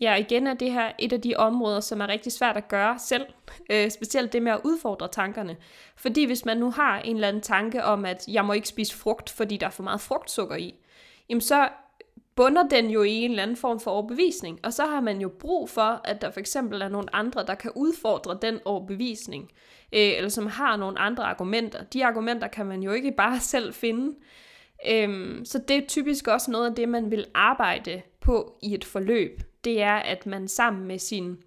Ja, igen er det her et af de områder, som er rigtig svært at gøre selv. Øh, specielt det med at udfordre tankerne. Fordi hvis man nu har en eller anden tanke om, at jeg må ikke spise frugt, fordi der er for meget frugtsukker i, jamen så bunder den jo i en eller anden form for overbevisning. Og så har man jo brug for, at der for eksempel er nogle andre, der kan udfordre den overbevisning. Øh, eller som har nogle andre argumenter. De argumenter kan man jo ikke bare selv finde. Øhm, så det er typisk også noget af det, man vil arbejde på i et forløb. Det er, at man sammen med sin,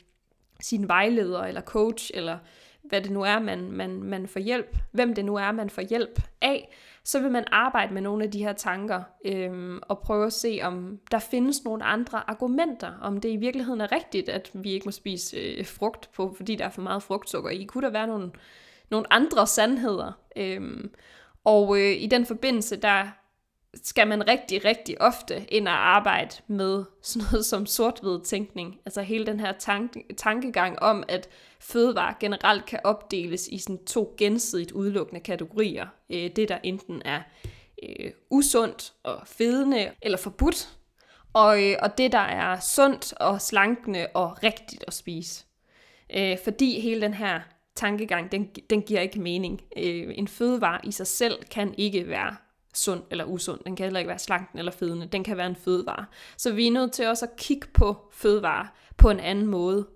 sin vejleder eller coach, eller hvad det nu er, man, man, man får hjælp, hvem det nu er, man får hjælp af, så vil man arbejde med nogle af de her tanker øhm, og prøve at se, om der findes nogle andre argumenter, om det i virkeligheden er rigtigt, at vi ikke må spise øh, frugt på, fordi der er for meget frugtsukker i. Kunne der være nogle, nogle andre sandheder? Øhm, og øh, i den forbindelse, der skal man rigtig, rigtig ofte ind og arbejde med sådan noget som sort tænkning. Altså hele den her tanke, tankegang om, at fødevarer generelt kan opdeles i sådan to gensidigt udelukkende kategorier. Øh, det, der enten er øh, usundt og fedende eller forbudt, og, øh, og det, der er sundt og slankende og rigtigt at spise. Øh, fordi hele den her tankegang, den, den giver ikke mening. Øh, en fødevare i sig selv kan ikke være sund eller usund. Den kan heller ikke være slanken eller fedende. Den kan være en fødevare. Så vi er nødt til også at kigge på fødevare på en anden måde.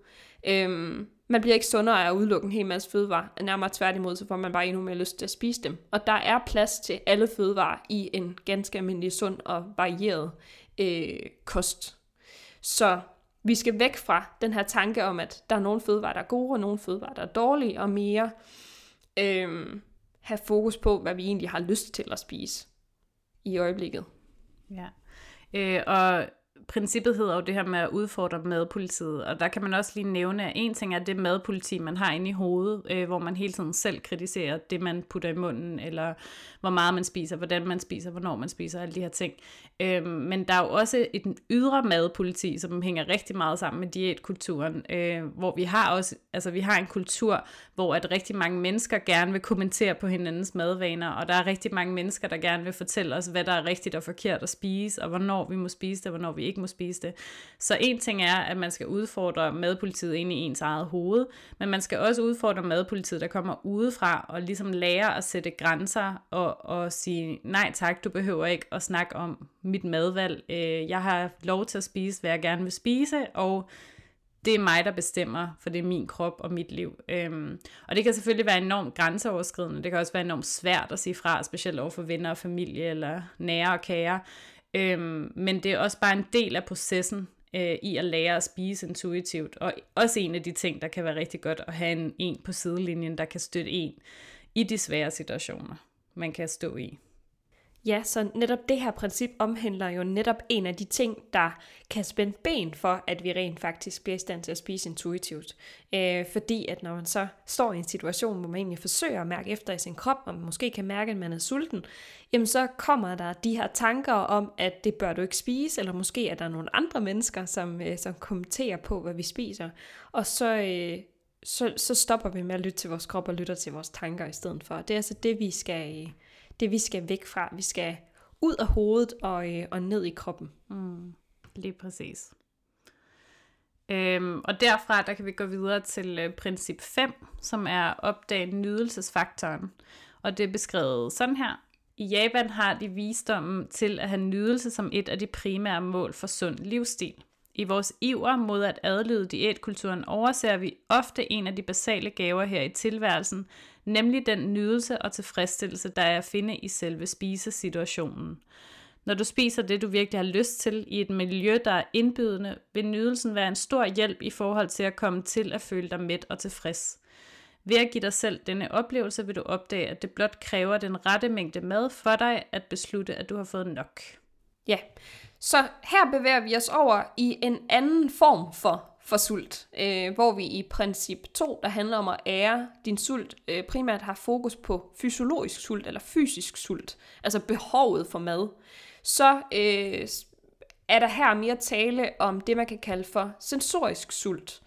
Øhm, man bliver ikke sundere af at udelukke en hel masse fødevarer. Nærmere tværtimod, så får man bare endnu mere lyst til at spise dem. Og der er plads til alle fødevarer i en ganske almindelig sund og varieret øh, kost. Så vi skal væk fra den her tanke om, at der er nogle fødevarer, der er gode, og nogle fødevarer, der er dårlige, og mere øh, have fokus på, hvad vi egentlig har lyst til at spise i øjeblikket. Ja, øh, og princippet hedder jo det her med at udfordre madpolitiet, og der kan man også lige nævne, at en ting er det madpoliti, man har inde i hovedet, øh, hvor man hele tiden selv kritiserer det, man putter i munden, eller hvor meget man spiser, hvordan man spiser, hvornår man spiser, alle de her ting. Øh, men der er jo også et ydre madpoliti, som hænger rigtig meget sammen med diætkulturen, øh, hvor vi har også, altså vi har en kultur, hvor at rigtig mange mennesker gerne vil kommentere på hinandens madvaner, og der er rigtig mange mennesker, der gerne vil fortælle os, hvad der er rigtigt og forkert at spise, og hvornår vi må spise det, og hvornår vi ikke må spise det. Så en ting er, at man skal udfordre madpolitiet ind i ens eget hoved, men man skal også udfordre madpolitiet, der kommer udefra, og ligesom lære at sætte grænser, og, og sige, nej tak, du behøver ikke at snakke om mit madvalg. Øh, jeg har lov til at spise, hvad jeg gerne vil spise, og det er mig, der bestemmer, for det er min krop og mit liv. Øhm, og det kan selvfølgelig være enormt grænseoverskridende. Det kan også være enormt svært at sige fra, specielt over for venner og familie eller nære og kære. Øhm, men det er også bare en del af processen øh, i at lære at spise intuitivt. Og også en af de ting, der kan være rigtig godt at have en, en på sidelinjen, der kan støtte en i de svære situationer, man kan stå i. Ja, så netop det her princip omhandler jo netop en af de ting, der kan spænde ben for, at vi rent faktisk bliver i stand til at spise intuitivt. Øh, fordi at når man så står i en situation, hvor man egentlig forsøger at mærke efter i sin krop, og man måske kan mærke, at man er sulten, jamen så kommer der de her tanker om, at det bør du ikke spise, eller måske er der nogle andre mennesker, som, øh, som kommenterer på, hvad vi spiser. Og så, øh, så, så stopper vi med at lytte til vores krop og lytter til vores tanker i stedet for. Det er altså det, vi skal... Øh, det, vi skal væk fra. Vi skal ud af hovedet og, øh, og ned i kroppen. Mm, lige præcis. Øhm, og derfra, der kan vi gå videre til øh, princip 5, som er opdag nydelsesfaktoren. Og det er beskrevet sådan her. I Japan har de visdommen til at have nydelse som et af de primære mål for sund livsstil. I vores iver mod at adlyde diætkulturen overser vi ofte en af de basale gaver her i tilværelsen, nemlig den nydelse og tilfredsstillelse, der er at finde i selve spisesituationen. Når du spiser det, du virkelig har lyst til i et miljø, der er indbydende, vil nydelsen være en stor hjælp i forhold til at komme til at føle dig mæt og tilfreds. Ved at give dig selv denne oplevelse, vil du opdage, at det blot kræver den rette mængde mad for dig at beslutte, at du har fået nok. Ja, så her bevæger vi os over i en anden form for for sult, øh, hvor vi i princip 2, der handler om at ære din sult, øh, primært har fokus på fysiologisk sult eller fysisk sult, altså behovet for mad, så øh, er der her mere tale om det, man kan kalde for sensorisk sult,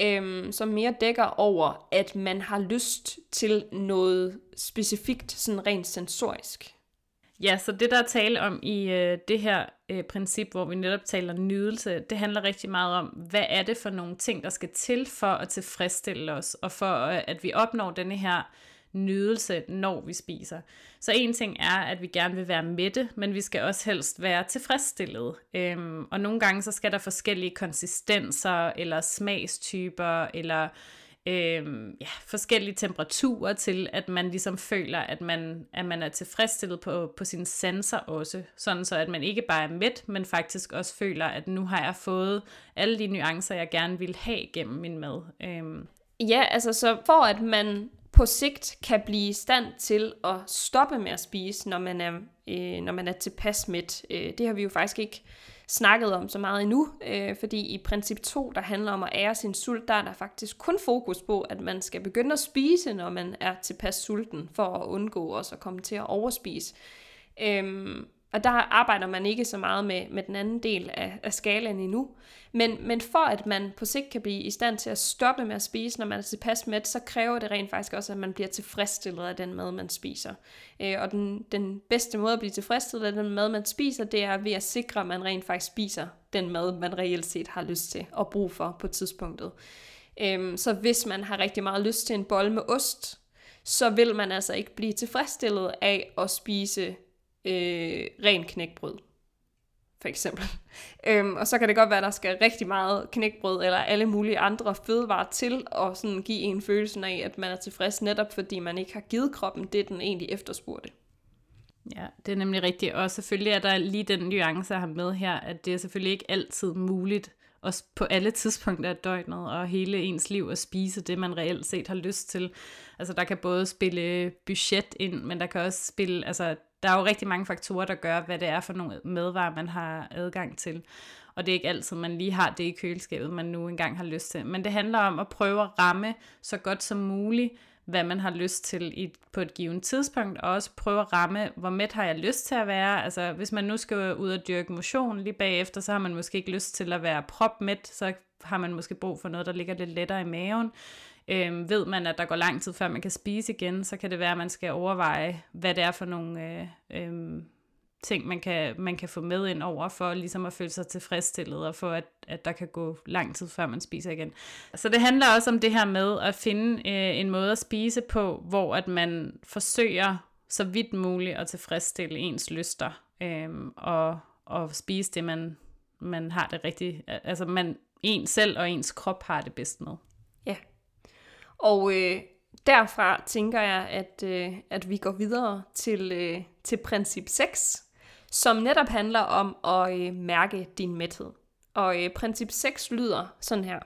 øh, som mere dækker over, at man har lyst til noget specifikt, sådan rent sensorisk. Ja, så det der er tale om i øh, det her øh, princip, hvor vi netop taler nydelse, det handler rigtig meget om, hvad er det for nogle ting, der skal til for at tilfredsstille os, og for øh, at vi opnår denne her nydelse, når vi spiser. Så en ting er, at vi gerne vil være mætte, men vi skal også helst være tilfredsstillet. Øhm, og nogle gange så skal der forskellige konsistenser, eller smagstyper, eller øh, ja, forskellige temperaturer til, at man ligesom føler, at man, at man er tilfredsstillet på, på sine sanser også. Sådan så, at man ikke bare er mæt, men faktisk også føler, at nu har jeg fået alle de nuancer, jeg gerne vil have gennem min mad. Øh. Ja, altså så for at man på sigt kan blive i stand til at stoppe med at spise, når man er, øh, når man er tilpas mæt. Øh, det har vi jo faktisk ikke snakket om så meget endnu, øh, fordi i princip 2, der handler om at ære sin sult, der er der faktisk kun fokus på, at man skal begynde at spise, når man er tilpas sulten, for at undgå også at komme til at overspise. Øhm, og der arbejder man ikke så meget med, med den anden del af, af skalaen endnu. Men, men for at man på sigt kan blive i stand til at stoppe med at spise, når man er tilpas med, så kræver det rent faktisk også, at man bliver tilfredsstillet af den mad, man spiser. Øh, og den, den bedste måde at blive tilfredsstillet af den mad, man spiser, det er ved at sikre, at man rent faktisk spiser den mad, man reelt set har lyst til og brug for på tidspunktet. Øh, så hvis man har rigtig meget lyst til en bold med ost, så vil man altså ikke blive tilfredsstillet af at spise øh, ren knækbrød, for eksempel. øhm, og så kan det godt være, at der skal rigtig meget knækbrød eller alle mulige andre fødevarer til og sådan give en følelse af, at man er tilfreds netop fordi man ikke har givet kroppen det, den egentlig efterspurgte. Ja, det er nemlig rigtigt. Og selvfølgelig er der lige den nuance, jeg har med her, at det er selvfølgelig ikke altid muligt også på alle tidspunkter af døgnet og hele ens liv at spise det, man reelt set har lyst til. Altså der kan både spille budget ind, men der kan også spille, altså der er jo rigtig mange faktorer, der gør, hvad det er for nogle madvarer, man har adgang til. Og det er ikke altid, man lige har det i køleskabet, man nu engang har lyst til. Men det handler om at prøve at ramme så godt som muligt, hvad man har lyst til i, på et givet tidspunkt, og også prøve at ramme, hvor mæt har jeg lyst til at være. Altså, hvis man nu skal ud og dyrke motion lige bagefter, så har man måske ikke lyst til at være propmæt, så har man måske brug for noget, der ligger lidt lettere i maven. Øhm, ved man, at der går lang tid, før man kan spise igen, så kan det være, at man skal overveje, hvad det er for nogle øh, øh, ting, man kan, man kan få med ind over, for ligesom at føle sig tilfredsstillet, og for at, at der kan gå lang tid, før man spiser igen. Så det handler også om det her med at finde øh, en måde at spise på, hvor at man forsøger så vidt muligt at tilfredsstille ens lyster, øh, og, og spise det, man, man har det rigtigt, altså man, en selv og ens krop har det bedst med. Og øh, derfra tænker jeg, at, øh, at vi går videre til, øh, til princip 6, som netop handler om at øh, mærke din mæthed. Og øh, princip 6 lyder sådan her.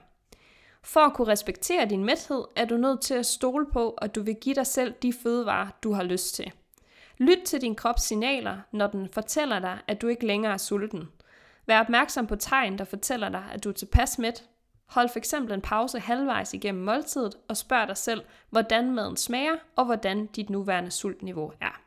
For at kunne respektere din mæthed, er du nødt til at stole på, at du vil give dig selv de fødevarer, du har lyst til. Lyt til din krops signaler, når den fortæller dig, at du ikke længere er sulten. Vær opmærksom på tegn, der fortæller dig, at du er tilpas mæt. Hold for eksempel en pause halvvejs igennem måltidet og spørg dig selv, hvordan maden smager og hvordan dit nuværende sultniveau er.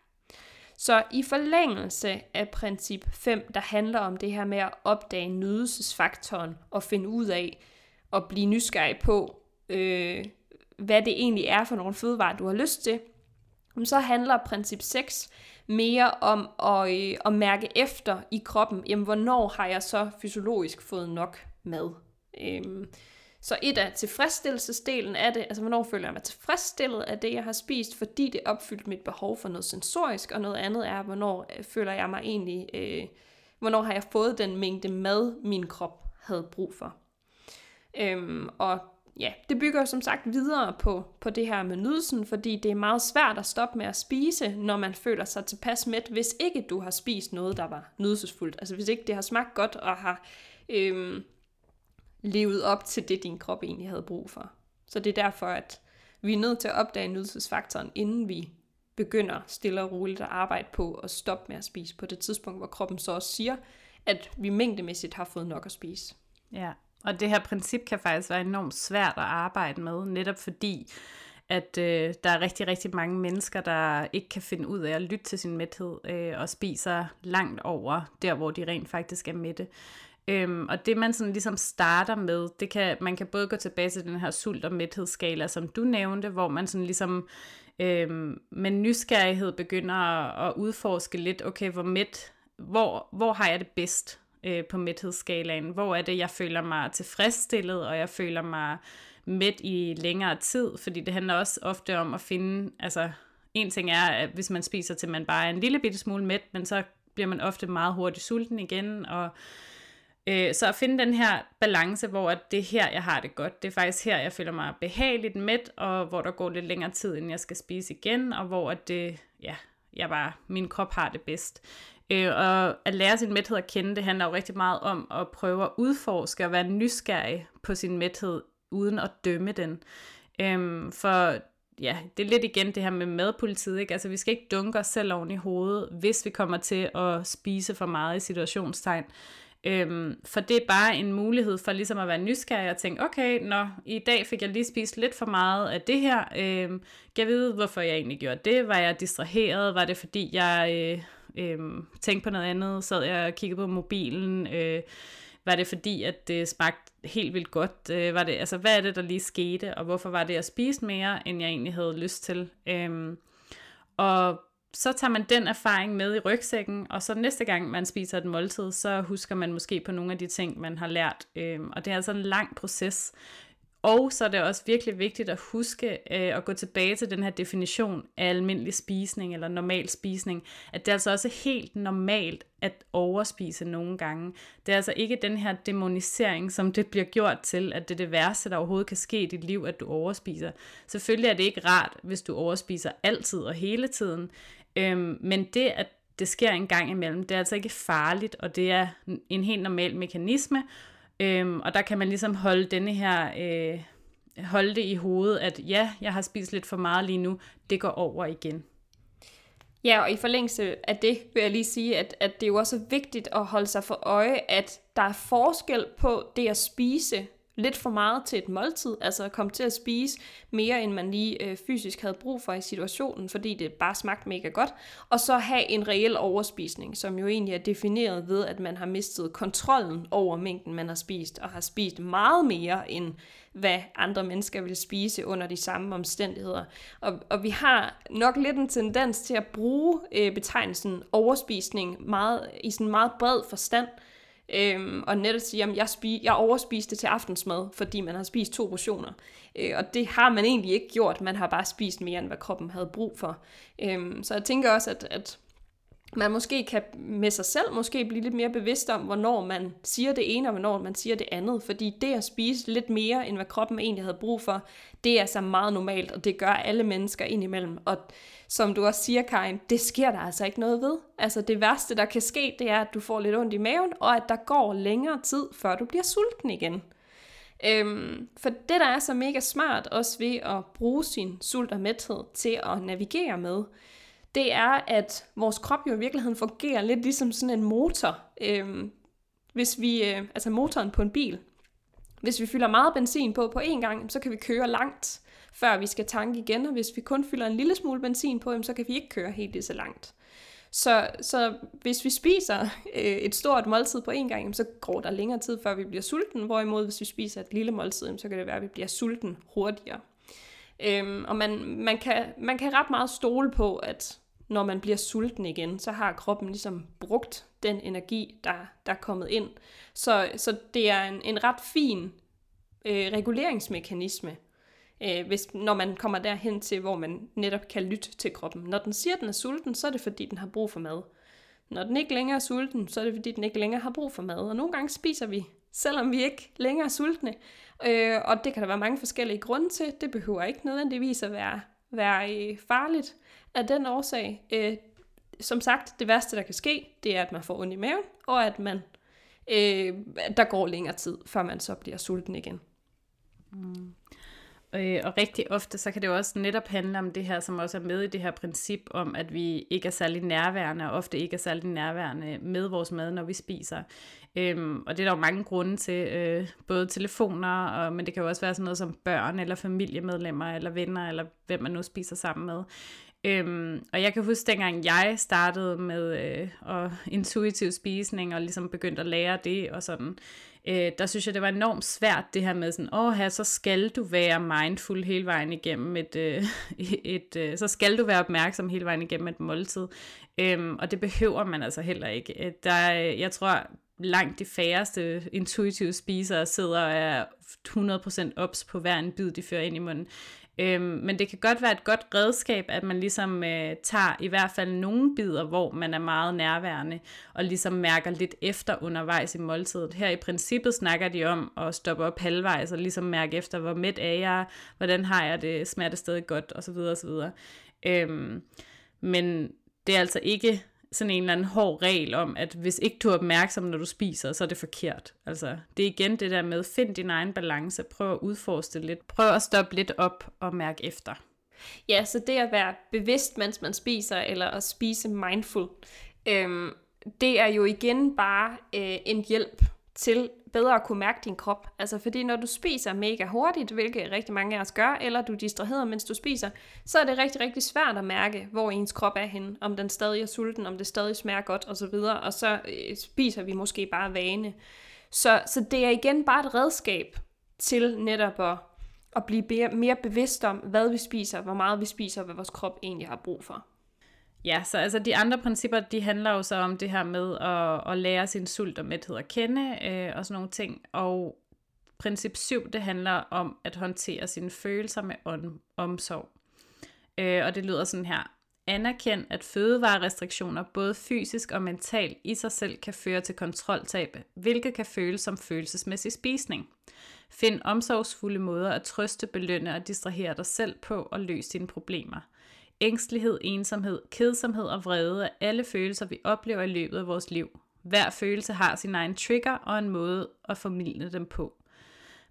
Så i forlængelse af princip 5, der handler om det her med at opdage nydelsesfaktoren og finde ud af og blive nysgerrig på, øh, hvad det egentlig er for nogle fødevarer, du har lyst til, så handler princip 6 mere om at, øh, at mærke efter i kroppen, jamen hvornår har jeg så fysiologisk fået nok mad. Øhm, så et er tilfredsstillelsesdelen af det, altså hvornår føler jeg mig tilfredsstillet af det, jeg har spist, fordi det opfyldte mit behov for noget sensorisk, og noget andet er, hvornår øh, føler jeg mig egentlig, øh, hvornår har jeg fået den mængde mad, min krop havde brug for. Øhm, og ja, det bygger som sagt videre på, på det her med nydelsen, fordi det er meget svært at stoppe med at spise, når man føler sig tilpas mæt, hvis ikke du har spist noget, der var nydelsesfuldt. Altså hvis ikke det har smagt godt og har øhm, levet op til det, din krop egentlig havde brug for. Så det er derfor, at vi er nødt til at opdage nydelsesfaktoren, inden vi begynder stille og roligt at arbejde på at stoppe med at spise på det tidspunkt, hvor kroppen så også siger, at vi mængdemæssigt har fået nok at spise. Ja, og det her princip kan faktisk være enormt svært at arbejde med, netop fordi, at øh, der er rigtig, rigtig mange mennesker, der ikke kan finde ud af at lytte til sin mæthed øh, og spiser langt over der, hvor de rent faktisk er mætte. Øhm, og det man sådan ligesom starter med, det kan, man kan både gå tilbage til den her sult- og mæthedsskala, som du nævnte, hvor man sådan ligesom Øhm, men nysgerrighed begynder at, at udforske lidt, okay, hvor mæt, hvor, hvor har jeg det bedst øh, på mæthedsskalaen? Hvor er det, jeg føler mig tilfredsstillet, og jeg føler mig mæt i længere tid? Fordi det handler også ofte om at finde, altså en ting er, at hvis man spiser til man bare er en lille bitte smule mæt, men så bliver man ofte meget hurtigt sulten igen, og øh, så at finde den her balance, hvor det er her, jeg har det godt. Det er faktisk her, jeg føler mig behageligt mæt, og hvor der går lidt længere tid, inden jeg skal spise igen, og hvor at det, ja, jeg bare, min krop har det bedst. Øh, og at lære sin mæthed at kende, det handler jo rigtig meget om at prøve at udforske og være nysgerrig på sin mæthed, uden at dømme den. Øhm, for ja, det er lidt igen det her med madpolitiet, ikke? Altså, vi skal ikke dunke os selv oven i hovedet, hvis vi kommer til at spise for meget i situationstegn. Øhm, for det er bare en mulighed for ligesom at være nysgerrig og tænke, okay, nå, i dag fik jeg lige spist lidt for meget af det her. Øhm, kan jeg vide, hvorfor jeg egentlig gjorde det? Var jeg distraheret? Var det fordi, jeg øh, øh, tænkte på noget andet? Sad jeg og kiggede på mobilen? Øh, var det fordi, at det smagte helt vildt godt? Øh, var det, altså, hvad er det, der lige skete? Og hvorfor var det, at jeg spiste mere, end jeg egentlig havde lyst til? Øhm, og så tager man den erfaring med i rygsækken, og så næste gang man spiser et måltid, så husker man måske på nogle af de ting, man har lært. Øhm, og det er altså en lang proces. Og så er det også virkelig vigtigt at huske øh, at gå tilbage til den her definition af almindelig spisning eller normal spisning, at det er altså også helt normalt at overspise nogle gange. Det er altså ikke den her demonisering, som det bliver gjort til, at det er det værste, der overhovedet kan ske i dit liv, at du overspiser. Selvfølgelig er det ikke rart, hvis du overspiser altid og hele tiden, øhm, men det, at det sker en gang imellem, det er altså ikke farligt, og det er en helt normal mekanisme, Øhm, og der kan man ligesom holde denne her, øh, holde det i hovedet, at ja, jeg har spist lidt for meget lige nu, det går over igen. Ja, og i forlængelse af det vil jeg lige sige, at, at det er jo også vigtigt at holde sig for øje, at der er forskel på det at spise lidt for meget til et måltid, altså kom komme til at spise mere, end man lige øh, fysisk havde brug for i situationen, fordi det bare smagte mega godt, og så have en reel overspisning, som jo egentlig er defineret ved, at man har mistet kontrollen over mængden, man har spist, og har spist meget mere, end hvad andre mennesker vil spise under de samme omstændigheder. Og, og vi har nok lidt en tendens til at bruge øh, betegnelsen overspisning meget, i sådan meget bred forstand, Øhm, og netop sige, at jeg, spi- jeg overspiste til aftensmad, fordi man har spist to portioner. Øh, og det har man egentlig ikke gjort, man har bare spist mere, end hvad kroppen havde brug for. Øhm, så jeg tænker også, at, at man måske kan med sig selv måske blive lidt mere bevidst om, hvornår man siger det ene, og hvornår man siger det andet. Fordi det at spise lidt mere, end hvad kroppen egentlig havde brug for, det er altså meget normalt, og det gør alle mennesker indimellem. Og som du også siger, Karin, det sker der altså ikke noget ved. Altså det værste, der kan ske, det er, at du får lidt ondt i maven, og at der går længere tid, før du bliver sulten igen. Øhm, for det, der er så mega smart, også ved at bruge sin sult og mæthed til at navigere med, det er, at vores krop jo i virkeligheden fungerer lidt ligesom sådan en motor. Øhm, hvis vi, øh, altså motoren på en bil. Hvis vi fylder meget benzin på på én gang, så kan vi køre langt, før vi skal tanke igen. Og hvis vi kun fylder en lille smule benzin på, så kan vi ikke køre helt lige så langt. Så, så hvis vi spiser øh, et stort måltid på én gang, så går der længere tid, før vi bliver sulten. Hvorimod hvis vi spiser et lille måltid, så kan det være, at vi bliver sulten hurtigere. Øhm, og man, man, kan, man kan ret meget stole på, at når man bliver sulten igen, så har kroppen ligesom brugt den energi, der, der er kommet ind. Så, så det er en, en ret fin øh, reguleringsmekanisme, øh, hvis, når man kommer derhen til, hvor man netop kan lytte til kroppen. Når den siger, at den er sulten, så er det fordi, den har brug for mad. Når den ikke længere er sulten, så er det fordi, den ikke længere har brug for mad. Og nogle gange spiser vi, selvom vi ikke længere er sultne. Øh, og det kan der være mange forskellige grunde til. Det behøver ikke nødvendigvis at være, være øh, farligt af den årsag. Øh, som sagt, det værste, der kan ske, det er, at man får ondt i maven, og at man øh, der går længere tid, før man så bliver sulten igen. Mm. Øh, og rigtig ofte, så kan det jo også netop handle om det her, som også er med i det her princip om, at vi ikke er særlig nærværende, og ofte ikke er særlig nærværende med vores mad, når vi spiser. Øhm, og det er der jo mange grunde til, øh, både telefoner, og, men det kan jo også være sådan noget som børn, eller familiemedlemmer, eller venner, eller hvem man nu spiser sammen med. Øhm, og jeg kan huske, dengang jeg startede med øh, og intuitiv spisning, og ligesom begyndte at lære det, og sådan, øh, øh, der synes jeg, det var enormt svært det her med sådan, åh her, så skal du være mindful hele vejen igennem et, øh, et øh, så skal du være opmærksom hele vejen igennem et måltid. Øhm, og det behøver man altså heller ikke. Øh, der, jeg tror, langt de færreste intuitive spisere sidder og er 100% ops på hver en bid, de fører ind i munden. Øhm, men det kan godt være et godt redskab, at man ligesom øh, tager i hvert fald nogle bidder, hvor man er meget nærværende, og ligesom mærker lidt efter undervejs i måltidet. Her i princippet snakker de om at stoppe op halvvejs, og ligesom mærke efter, hvor mæt er jeg, hvordan har jeg det, smager det stadig godt, osv. osv. Øhm, men det er altså ikke sådan en eller anden hård regel om, at hvis ikke du er opmærksom, når du spiser, så er det forkert. Altså, det er igen det der med, find din egen balance, prøv at udforske det lidt, prøv at stoppe lidt op og mærke efter. Ja, så det at være bevidst, mens man spiser, eller at spise mindful, øhm, det er jo igen bare øh, en hjælp til bedre at kunne mærke din krop. Altså fordi når du spiser mega hurtigt, hvilket rigtig mange af os gør, eller du distraherer, mens du spiser, så er det rigtig, rigtig svært at mærke, hvor ens krop er henne. Om den stadig er sulten, om det stadig smager godt osv. Og så øh, spiser vi måske bare vane. Så, så det er igen bare et redskab til netop at, at blive mere bevidst om, hvad vi spiser, hvor meget vi spiser, og hvad vores krop egentlig har brug for. Ja, så altså de andre principper, de handler jo så om det her med at, at lære sin sult og mæthed at kende øh, og sådan nogle ting. Og princip 7, det handler om at håndtere sine følelser med om, omsorg. Øh, og det lyder sådan her. Anerkend, at fødevarerestriktioner både fysisk og mentalt i sig selv kan føre til kontroltab, hvilket kan føles som følelsesmæssig spisning. Find omsorgsfulde måder at trøste, belønne og distrahere dig selv på og løse dine problemer. Ængstelighed, ensomhed, kedsomhed og vrede er alle følelser, vi oplever i løbet af vores liv. Hver følelse har sin egen trigger og en måde at formidle dem på.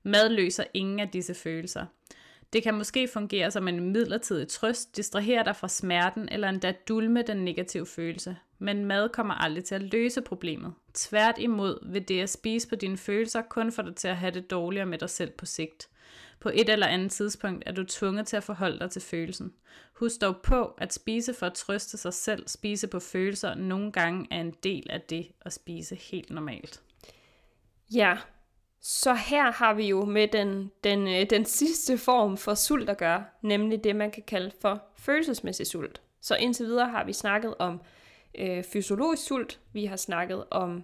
Mad løser ingen af disse følelser. Det kan måske fungere som en midlertidig trøst, distrahere dig fra smerten eller endda dulme den negative følelse. Men mad kommer aldrig til at løse problemet. Tvært imod vil det at spise på dine følelser kun få dig til at have det dårligere med dig selv på sigt. På et eller andet tidspunkt er du tvunget til at forholde dig til følelsen. Husk dog på, at spise for at trøste sig selv, spise på følelser, nogle gange er en del af det at spise helt normalt. Ja, så her har vi jo med den, den, øh, den sidste form for sult at gøre, nemlig det, man kan kalde for følelsesmæssig sult. Så indtil videre har vi snakket om øh, fysiologisk sult, vi har snakket om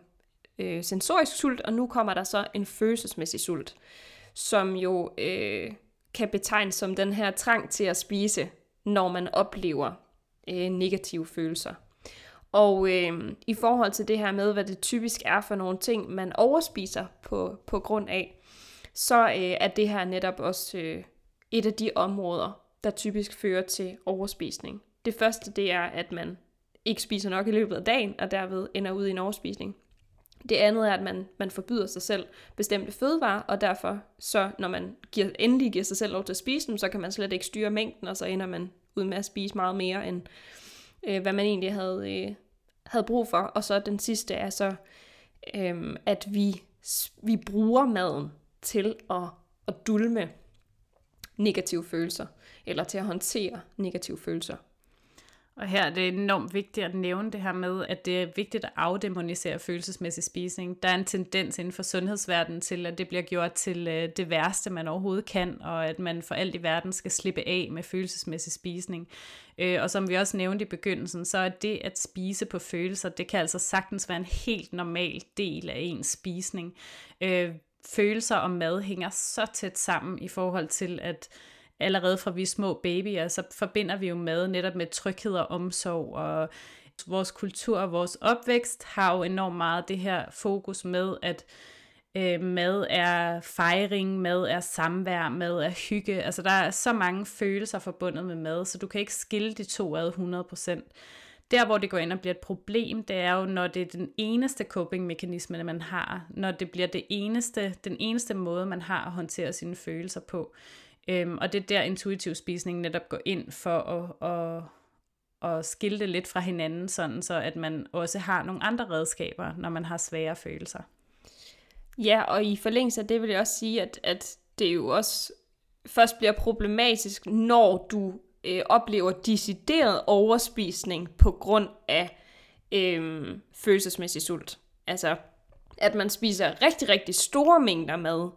øh, sensorisk sult, og nu kommer der så en følelsesmæssig sult som jo øh, kan betegnes som den her trang til at spise, når man oplever øh, negative følelser. Og øh, i forhold til det her med, hvad det typisk er for nogle ting, man overspiser på, på grund af, så øh, er det her netop også øh, et af de områder, der typisk fører til overspisning. Det første, det er, at man ikke spiser nok i løbet af dagen, og derved ender ud i en overspisning. Det andet er, at man, man forbyder sig selv bestemte fødevarer, og derfor så, når man giver, endelig giver sig selv lov til at spise dem, så kan man slet ikke styre mængden, og så ender man ud med at spise meget mere, end øh, hvad man egentlig havde, øh, havde brug for. Og så den sidste er så, øh, at vi, vi bruger maden til at, at dulme negative følelser, eller til at håndtere negative følelser. Og her er det enormt vigtigt at nævne det her med, at det er vigtigt at afdemonisere følelsesmæssig spisning. Der er en tendens inden for sundhedsverdenen til, at det bliver gjort til øh, det værste, man overhovedet kan, og at man for alt i verden skal slippe af med følelsesmæssig spisning. Øh, og som vi også nævnte i begyndelsen, så er det at spise på følelser, det kan altså sagtens være en helt normal del af ens spisning. Øh, følelser og mad hænger så tæt sammen i forhold til, at allerede fra vi er små babyer, så forbinder vi jo mad netop med tryghed og omsorg, og vores kultur og vores opvækst har jo enormt meget det her fokus med, at øh, mad er fejring, mad er samvær, mad er hygge. Altså der er så mange følelser forbundet med mad, så du kan ikke skille de to ad 100%. Der, hvor det går ind og bliver et problem, det er jo, når det er den eneste coping-mekanisme, man har. Når det bliver det eneste, den eneste måde, man har at håndtere sine følelser på. Øhm, og det er der intuitiv spisning netop går ind for at, at, at skille det lidt fra hinanden, sådan så at man også har nogle andre redskaber, når man har svære følelser. Ja, og i forlængelse af det vil jeg også sige, at, at det jo også først bliver problematisk, når du øh, oplever decideret overspisning på grund af øh, følelsesmæssig sult. Altså, at man spiser rigtig, rigtig store mængder mad,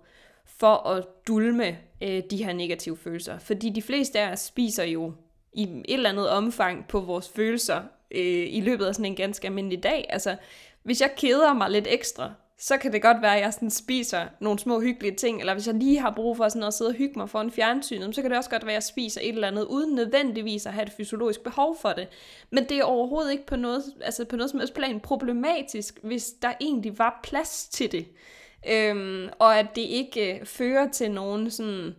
for at dulme øh, de her negative følelser. Fordi de fleste af os spiser jo i et eller andet omfang på vores følelser øh, i løbet af sådan en ganske almindelig dag. Altså, hvis jeg keder mig lidt ekstra, så kan det godt være, at jeg sådan spiser nogle små hyggelige ting, eller hvis jeg lige har brug for sådan at sidde og hygge mig foran fjernsynet, så kan det også godt være, at jeg spiser et eller andet, uden nødvendigvis at have et fysiologisk behov for det. Men det er overhovedet ikke på noget, altså på noget som helst plan problematisk, hvis der egentlig var plads til det. Øhm, og at det ikke øh, fører til nogen sådan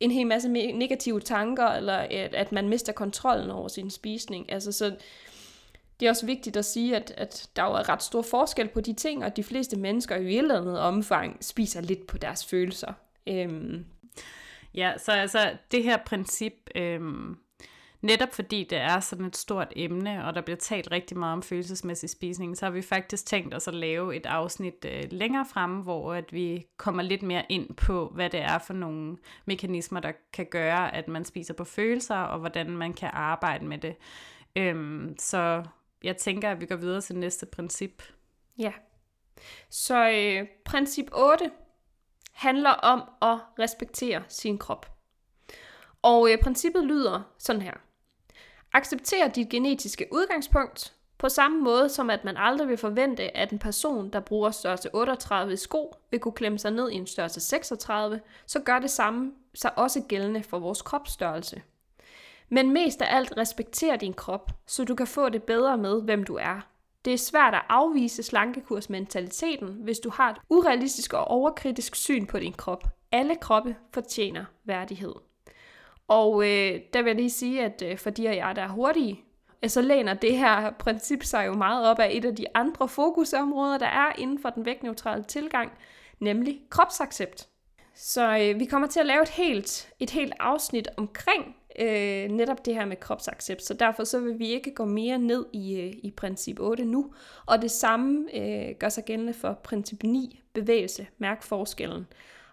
en hel masse negative tanker, eller at, at man mister kontrollen over sin spisning. Altså så det er også vigtigt at sige, at, at der er ret stor forskel på de ting, og de fleste mennesker i et eller andet omfang spiser lidt på deres følelser. Øhm. Ja, så altså det her princip, øhm, netop fordi det er sådan et stort emne, og der bliver talt rigtig meget om følelsesmæssig spisning, så har vi faktisk tænkt os at lave et afsnit øh, længere fremme, hvor at vi kommer lidt mere ind på, hvad det er for nogle mekanismer, der kan gøre, at man spiser på følelser, og hvordan man kan arbejde med det. Øhm, så jeg tænker, at vi går videre til næste princip. Ja. Så øh, princip 8 handler om at respektere sin krop. Og øh, princippet lyder sådan her. Accepter dit genetiske udgangspunkt, på samme måde som at man aldrig vil forvente, at en person, der bruger størrelse 38 sko, vil kunne klemme sig ned i en størrelse 36, så gør det samme sig også gældende for vores kropsstørrelse. Men mest af alt respekter din krop, så du kan få det bedre med, hvem du er. Det er svært at afvise slankekursmentaliteten, hvis du har et urealistisk og overkritisk syn på din krop. Alle kroppe fortjener værdighed. Og øh, der vil jeg lige sige, at øh, for de af jer, der er hurtige, så læner det her princip sig jo meget op af et af de andre fokusområder, der er inden for den vægtneutrale tilgang, nemlig kropsaccept. Så øh, vi kommer til at lave et helt, et helt afsnit omkring øh, netop det her med kropsaccept, så derfor så vil vi ikke gå mere ned i, øh, i princip 8 nu. Og det samme øh, gør sig gældende for princip 9, bevægelse, mærk forskellen.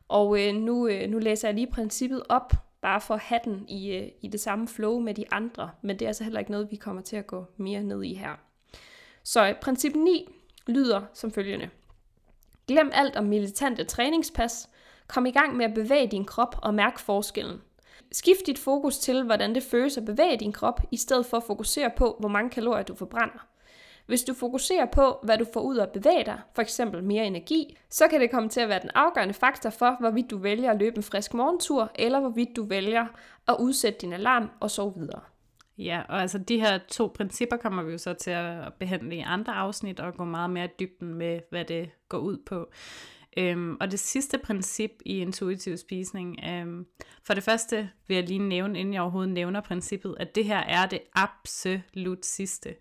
Og øh, nu, øh, nu læser jeg lige princippet op, bare for at have den i, øh, i det samme flow med de andre, men det er altså heller ikke noget, vi kommer til at gå mere ned i her. Så øh, princip 9 lyder som følgende. Glem alt om militante træningspas. Kom i gang med at bevæge din krop og mærk forskellen. Skift dit fokus til, hvordan det føles at bevæge din krop, i stedet for at fokusere på, hvor mange kalorier du forbrænder. Hvis du fokuserer på, hvad du får ud af at bevæge dig, f.eks. mere energi, så kan det komme til at være den afgørende faktor for, hvorvidt du vælger at løbe en frisk morgentur, eller hvorvidt du vælger at udsætte din alarm og så videre. Ja, og altså de her to principper kommer vi jo så til at behandle i andre afsnit og gå meget mere i dybden med, hvad det går ud på. Øhm, og det sidste princip i intuitiv spisning, øhm, for det første vil jeg lige nævne, inden jeg overhovedet nævner princippet, at det her er det absolut sidste.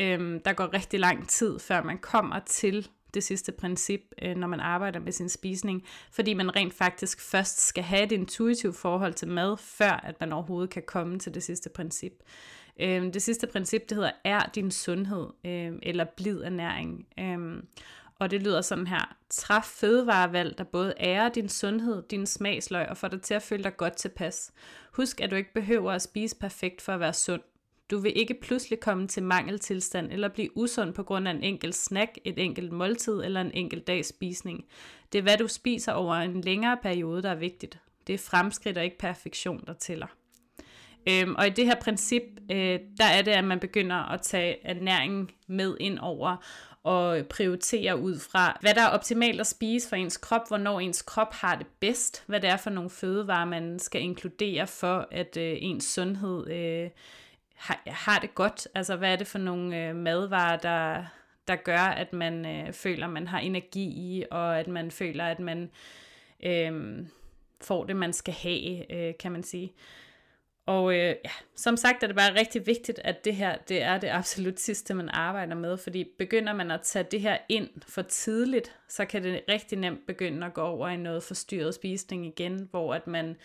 Øhm, der går rigtig lang tid, før man kommer til det sidste princip, øh, når man arbejder med sin spisning, fordi man rent faktisk først skal have et intuitivt forhold til mad, før at man overhovedet kan komme til det sidste princip. Øhm, det sidste princip, det hedder, er din sundhed, øh, eller blid ernæring. Øh, og det lyder sådan her. Træf fødevarevalg, der både ærer din sundhed, din smagsløg og får dig til at føle dig godt tilpas. Husk, at du ikke behøver at spise perfekt for at være sund. Du vil ikke pludselig komme til mangeltilstand eller blive usund på grund af en enkelt snack, et enkelt måltid eller en enkelt dags spisning. Det er, hvad du spiser over en længere periode, der er vigtigt. Det er fremskridt og ikke perfektion, der tæller. Øhm, og i det her princip, øh, der er det, at man begynder at tage ernæringen med ind over, og prioritere ud fra, hvad der er optimalt at spise for ens krop, hvornår ens krop har det bedst, hvad det er for nogle fødevarer, man skal inkludere for, at øh, ens sundhed øh, har, har det godt. Altså, hvad er det for nogle øh, madvarer, der, der gør, at man øh, føler, man har energi i, og at man føler, at man øh, får det, man skal have, øh, kan man sige. Og øh, ja, som sagt er det bare rigtig vigtigt, at det her det er det absolut sidste, man arbejder med, fordi begynder man at tage det her ind for tidligt, så kan det rigtig nemt begynde at gå over i noget forstyrret spisning igen, hvor at man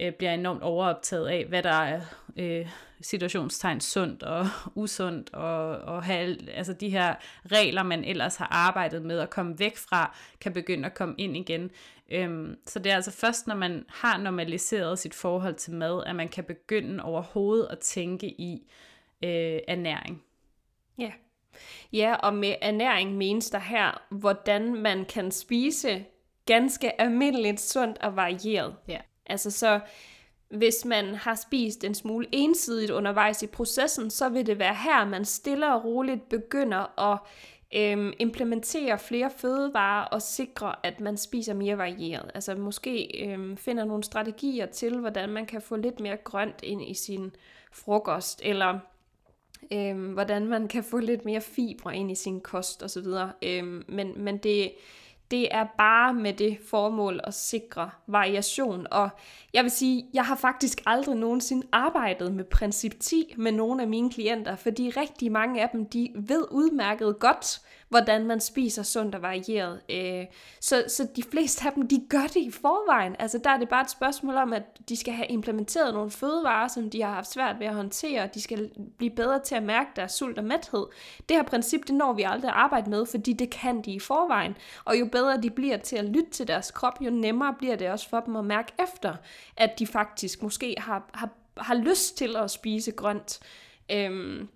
øh, bliver enormt overoptaget af, hvad der er øh, situationstegn sundt og usundt, og, og have, altså de her regler, man ellers har arbejdet med at komme væk fra, kan begynde at komme ind igen. Øhm, så det er altså først, når man har normaliseret sit forhold til mad, at man kan begynde overhovedet at tænke i øh, ernæring. Ja, Ja, og med ernæring menes der her, hvordan man kan spise ganske almindeligt, sundt og varieret. Ja. Altså så, hvis man har spist en smule ensidigt undervejs i processen, så vil det være her, man stille og roligt begynder at øhm, implementere flere fødevarer og sikre, at man spiser mere varieret. Altså måske øhm, finder nogle strategier til, hvordan man kan få lidt mere grønt ind i sin frokost, eller øhm, hvordan man kan få lidt mere fibre ind i sin kost osv. Øhm, men, men det, det er bare med det formål at sikre variation. Og jeg vil sige, jeg har faktisk aldrig nogensinde arbejdet med princip 10 med nogle af mine klienter, fordi rigtig mange af dem, de ved udmærket godt, hvordan man spiser sundt og varieret. Øh, så, så de fleste af dem, de gør det i forvejen. Altså der er det bare et spørgsmål om, at de skal have implementeret nogle fødevarer, som de har haft svært ved at håndtere, og de skal blive bedre til at mærke deres sult og mæthed. Det her princip, det når vi aldrig at arbejde med, fordi det kan de i forvejen. Og jo bedre de bliver til at lytte til deres krop, jo nemmere bliver det også for dem at mærke efter, at de faktisk måske har, har, har lyst til at spise grønt. Øhm,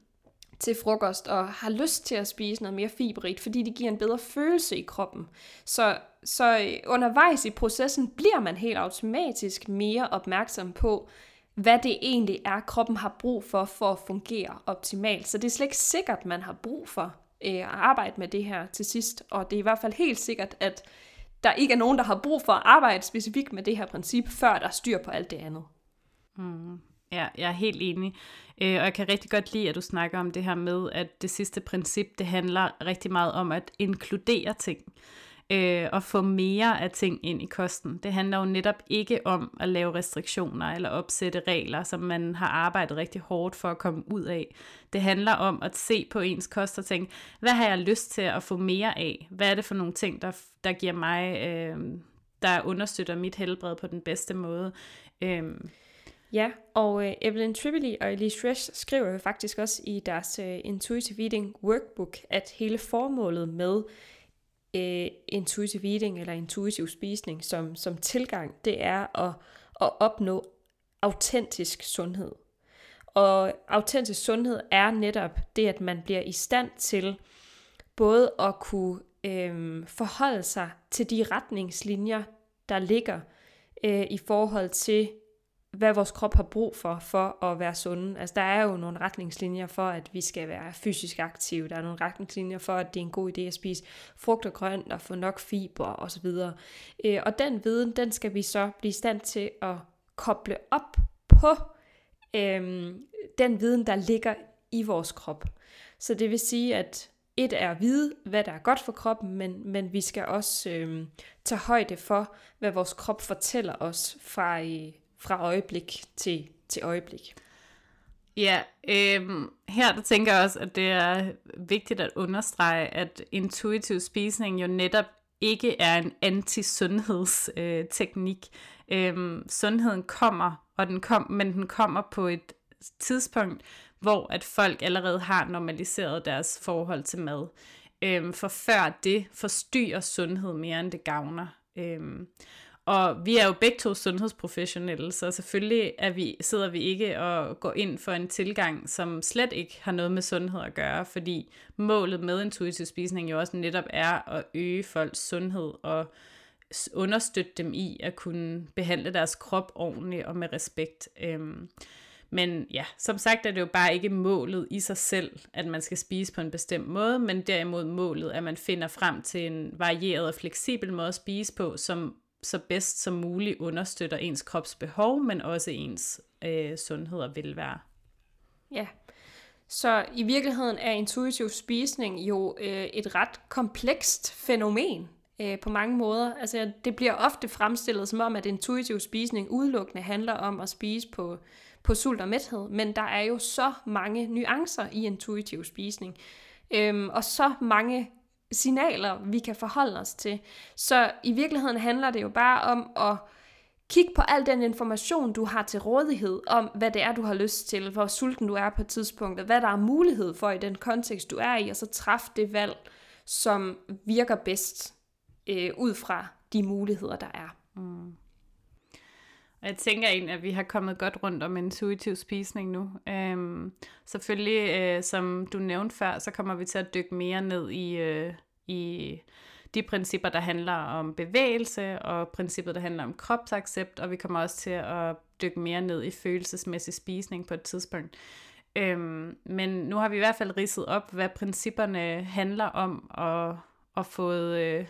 til frokost og har lyst til at spise noget mere fiberigt, fordi det giver en bedre følelse i kroppen. Så, så øh, undervejs i processen bliver man helt automatisk mere opmærksom på, hvad det egentlig er, kroppen har brug for, for at fungere optimalt. Så det er slet ikke sikkert, man har brug for øh, at arbejde med det her til sidst, og det er i hvert fald helt sikkert, at der ikke er nogen, der har brug for at arbejde specifikt med det her princip, før der er styr på alt det andet. Mm. Ja, jeg er helt enig. Øh, og jeg kan rigtig godt lide, at du snakker om det her med, at det sidste princip, det handler rigtig meget om at inkludere ting. Øh, og få mere af ting ind i kosten. Det handler jo netop ikke om at lave restriktioner eller opsætte regler, som man har arbejdet rigtig hårdt for at komme ud af. Det handler om at se på ens kost og tænke, hvad har jeg lyst til at få mere af? Hvad er det for nogle ting, der, der giver mig, øh, der understøtter mit helbred på den bedste måde? Øh, Ja, og øh, Evelyn Tribbley og Elise Resch skriver jo faktisk også i deres øh, Intuitive Eating Workbook, at hele formålet med øh, intuitive eating eller intuitiv spisning som, som tilgang, det er at, at opnå autentisk sundhed. Og autentisk sundhed er netop det, at man bliver i stand til både at kunne øh, forholde sig til de retningslinjer, der ligger øh, i forhold til hvad vores krop har brug for, for at være sunde. Altså der er jo nogle retningslinjer for, at vi skal være fysisk aktive. Der er nogle retningslinjer for, at det er en god idé at spise frugt og grønt og få nok fiber osv. Øh, og den viden, den skal vi så blive i stand til at koble op på øhm, den viden, der ligger i vores krop. Så det vil sige, at et er at vide, hvad der er godt for kroppen, men, men vi skal også øhm, tage højde for, hvad vores krop fortæller os fra, øh, fra øjeblik til, til øjeblik. Ja, øhm, her der tænker jeg også, at det er vigtigt at understrege, at intuitiv spisning jo netop ikke er en anti-sundhedsteknik. Øh, øhm, sundheden kommer, og den kom, men den kommer på et tidspunkt, hvor at folk allerede har normaliseret deres forhold til mad. Øhm, for før det forstyrrer sundhed mere end det gavner. Øhm, og vi er jo begge to sundhedsprofessionelle, så selvfølgelig er vi, sidder vi ikke og går ind for en tilgang, som slet ikke har noget med sundhed at gøre, fordi målet med intuitiv spisning jo også netop er at øge folks sundhed og understøtte dem i at kunne behandle deres krop ordentligt og med respekt. Øhm, men ja, som sagt er det jo bare ikke målet i sig selv, at man skal spise på en bestemt måde, men derimod målet, at man finder frem til en varieret og fleksibel måde at spise på, som så bedst som muligt understøtter ens krops behov, men også ens øh, sundhed og velvære. Ja, så i virkeligheden er intuitiv spisning jo øh, et ret komplekst fænomen øh, på mange måder. Altså det bliver ofte fremstillet som om, at intuitiv spisning udelukkende handler om at spise på, på sult og mæthed, men der er jo så mange nuancer i intuitiv spisning, øhm, og så mange signaler, vi kan forholde os til. Så i virkeligheden handler det jo bare om at kigge på al den information, du har til rådighed om, hvad det er, du har lyst til, hvor sulten du er på tidspunktet, hvad der er mulighed for i den kontekst, du er i, og så træffe det valg, som virker bedst øh, ud fra de muligheder, der er. Mm jeg tænker egentlig, at vi har kommet godt rundt om intuitiv spisning nu. Øhm, selvfølgelig, øh, som du nævnte før, så kommer vi til at dykke mere ned i, øh, i de principper, der handler om bevægelse, og princippet, der handler om kropsaccept, og vi kommer også til at dykke mere ned i følelsesmæssig spisning på et tidspunkt. Øhm, men nu har vi i hvert fald ridset op, hvad principperne handler om, og, og fået øh,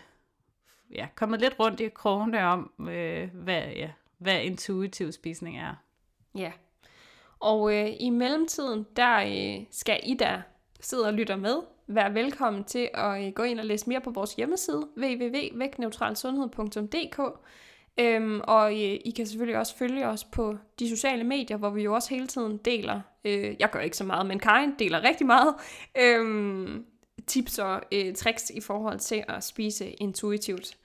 ja, kommet lidt rundt i krogene om, øh, hvad, ja, hvad intuitiv spisning er. Ja. Og øh, i mellemtiden, der øh, skal I, der sidder og lytter med, være velkommen til at øh, gå ind og læse mere på vores hjemmeside, www.vægtneutralsundhed.dk. Øhm, og øh, I kan selvfølgelig også følge os på de sociale medier, hvor vi jo også hele tiden deler, øh, jeg gør ikke så meget, men Karin deler rigtig meget, øh, tips og øh, tricks i forhold til at spise intuitivt.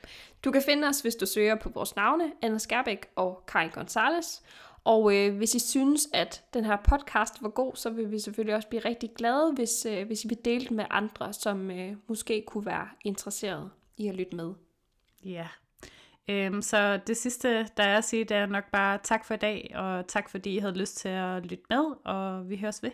Du kan finde os, hvis du søger på vores navne, Anna Skærbæk og Kai Gonzalez. Og øh, hvis I synes, at den her podcast var god, så vil vi selvfølgelig også blive rigtig glade, hvis, øh, hvis I vil dele den med andre, som øh, måske kunne være interesseret i at lytte med. Ja. Øhm, så det sidste, der er at sige, det er nok bare tak for i dag, og tak fordi I havde lyst til at lytte med, og vi høres ved.